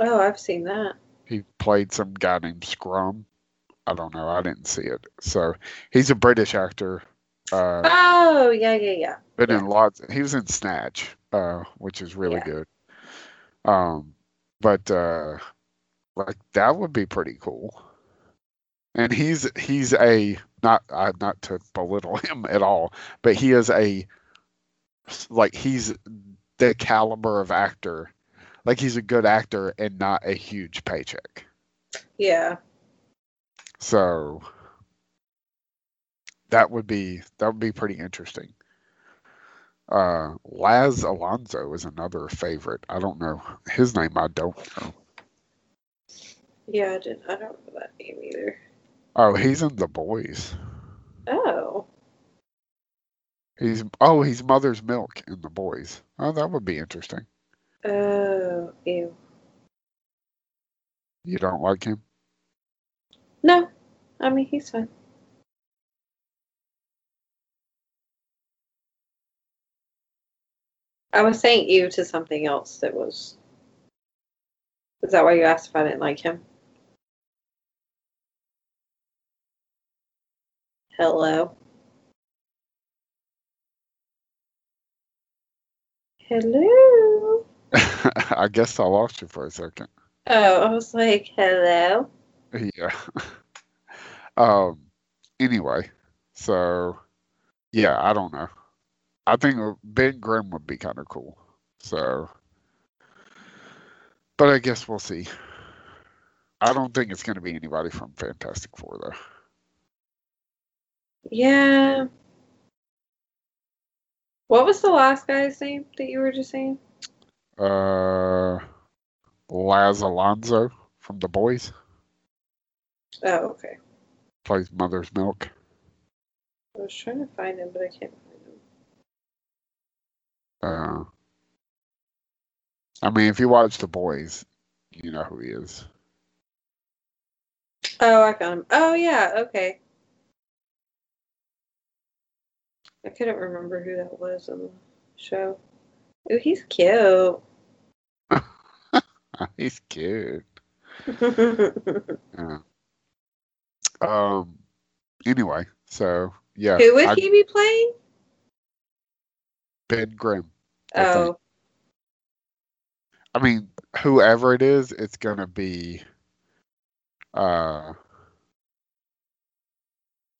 Oh, I've seen that.
He played some guy named Scrum. I don't know. I didn't see it. So he's a British actor. Uh,
Oh, yeah, yeah, yeah.
been in lots. He was in Snatch, uh, which is really
Yeah.
good. Um, but uh, like that would be pretty cool. And he's he's a not uh, not to belittle [laughs] him at all, but he is a like he's the caliber of actor. Like he's a good actor and not a huge paycheck.
Yeah.
So that would be that would be pretty interesting. Uh, Laz Alonso is another favorite. I don't know his name. I don't know.
Yeah, I didn't. I don't know that name either.
Oh, he's in the boys.
Oh.
He's oh he's Mother's Milk in the boys. Oh, that would be interesting.
Oh, ew.
You don't like him?
No. I mean, he's fine. I was saying ew to something else that was. Is that why you asked if I didn't like him? Hello. Hello. [laughs]
I guess I lost you for a second.
Oh, I was like, hello.
Yeah. [laughs] um. Anyway, so yeah, I don't know. I think Ben Grimm would be kind of cool. So, but I guess we'll see. I don't think it's going to be anybody from Fantastic Four though.
Yeah. What was the last guy's name that you were just saying?
Uh, Laz Alonso from The Boys
Oh, okay.
plays Mother's Milk.
I was trying to find him, but I can't.
Uh, I mean, if you watch The Boys, you know who he is.
Oh, I found him. Oh, yeah, okay. I couldn't remember who that was on the show. Oh, he's cute. [laughs]
He's cute. [laughs] Yeah. Um. Anyway, so yeah.
who would
I-
he be playing?
Ben Grimm. I think.
Oh,
I mean, whoever it is, it's gonna be uh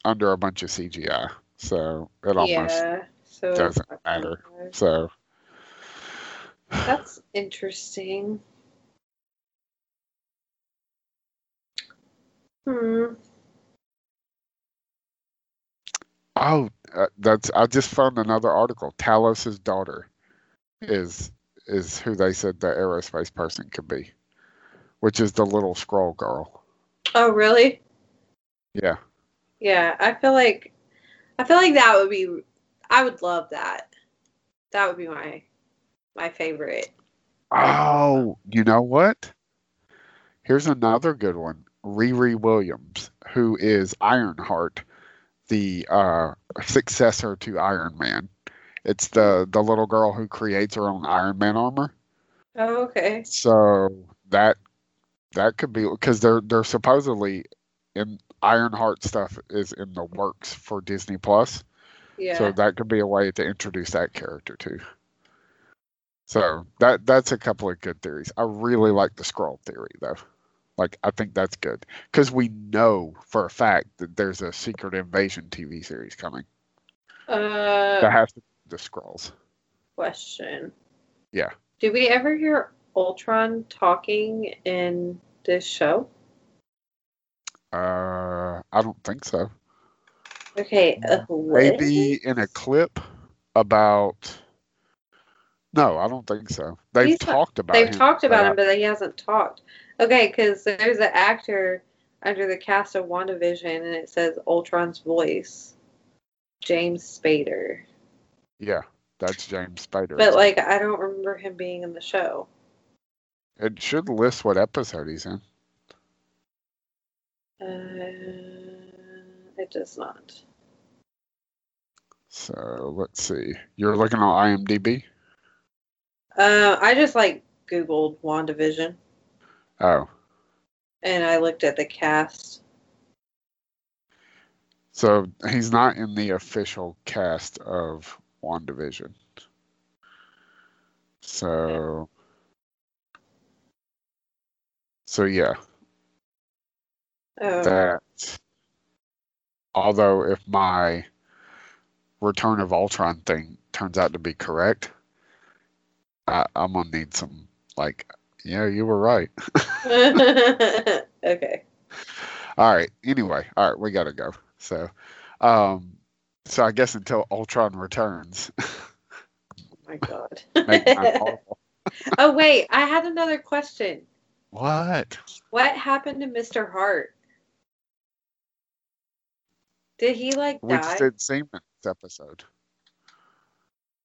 under a bunch of CGI. So it almost
yeah. So
doesn't matter.
gonna-
so
That's interesting. Hmm.
Oh uh, that's I just found another article. Talos's daughter is is who they said the aerospace person could be. Which is the little Skrull girl.
Oh, really?
Yeah.
Yeah, I feel like I feel like that would be I would love that. That would be my my favorite.
Oh, you know what? Here's another good one. Riri Williams, who is Ironheart, the uh, successor to Iron Man. It's the the little girl who creates her own Iron Man armor.
Oh, okay.
So that that could be because they're they're supposedly in Ironheart stuff is in the works for Disney Plus.
Yeah.
So that could be a way to introduce that character too. So that that's a couple of good theories. I really like the Skrull theory though. Like I think that's good because we know for a fact that there's a Secret Invasion TV series coming that
uh
has the Skrulls.
question.
Yeah.
Did we ever hear Ultron talking in this show?
Uh, I don't think so.
Okay, uh.
Maybe in a clip about No, I don't think so. They've
He's
talked about
They've
him,
talked about him, but he hasn't talked. Okay, because there's an actor under the cast of WandaVision, and it says Ultron's voice, James Spader.
Yeah, that's James Spader.
But like, I don't remember him being in the show.
it should list what episode he's in.
Uh, it does not.
So let's see. You're looking on IMDb.
Uh, I just like Googled WandaVision,
Oh,
and I looked at the cast.
so he's not in the official cast of WandaVision. So, so yeah,
Oh,
that. Although, if my Return of Ultron thing turns out to be correct, I, I'm gonna need some like, yeah, you were right. [laughs]
okay.
All right. Anyway, all right, we gotta go. So, um, so I guess until Ultron returns, oh [laughs]
my God.
make time horrible. [laughs]
oh wait, I had another question.
What?
What happened to Mr. Hart? Did he like
We
die?
did see him in this episode.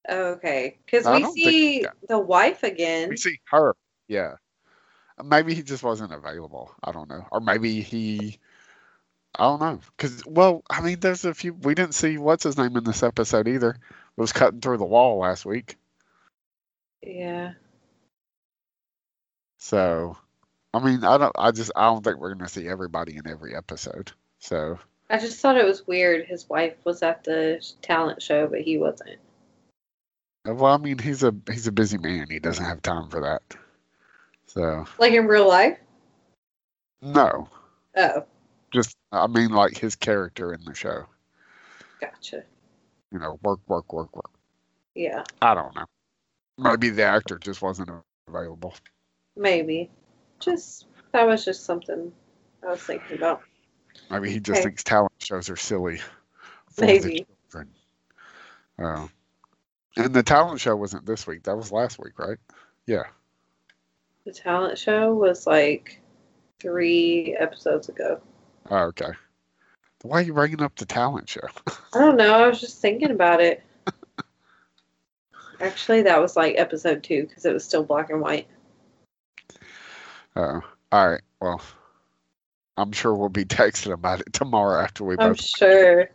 Okay, because we see the wife again.
We see her. Yeah. Maybe he just wasn't available. I don't know. Or maybe he. I don't know. Because, well, I mean, there's a few. We didn't see what's his name in this episode either. It was cutting through the wall last week.
Yeah.
So, I mean, I don't. I just. I don't think we're gonna see everybody in every episode. So,
I just thought it was weird. His wife was at the talent show, but he wasn't.
well, I mean, he's a he's a busy man. He doesn't have time for that. So,
Like in real life?
no.
Oh,
Just, I mean, like his character in the show.
gotcha.
You know, work, work, work, work.
Yeah,
I don't know. Maybe the actor just wasn't available.
maybe. Just that was just something I was thinking about.
Maybe he just
Okay.
thinks talent shows are silly. for the
Maybe.
children. Oh. and the talent show wasn't this week. That was last week, right? Yeah.
The talent show was like three episodes ago.
Oh, okay. Why are you bringing up the talent show? [laughs]
I don't know. I was just thinking about it. [laughs] Actually, that was like episode two because it was still black and white.
Oh, all right. Well, I'm sure we'll be [laughs] texting about it tomorrow after we
I'm sure.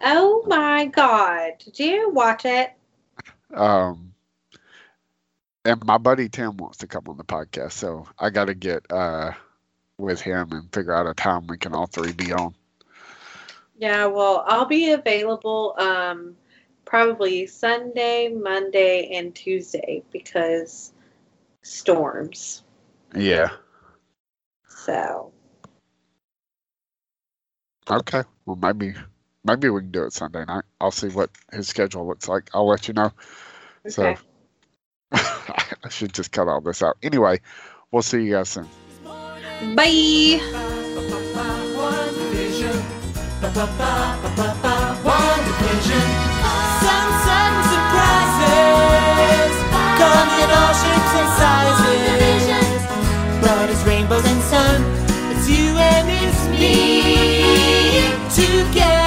oh my god! Did you watch it?
Um, and my buddy Tim wants to come on the podcast, so I got to get uh with him and figure out a time we can all three be on.
Yeah. Well, I'll be available um probably Sunday, Monday, and Tuesday because storms.
Yeah.
So
Okay. Well, maybe maybe we can do it Sunday night. I'll see what his schedule looks like. I'll let you know. So
okay. [laughs]
I should just cut all this out. Anyway, we'll see you guys soon.
Bye.
WandaVision. One division. Some sudden surprises come in all shapes and sizes. But it's rainbows and sun. It's you and it's me. Together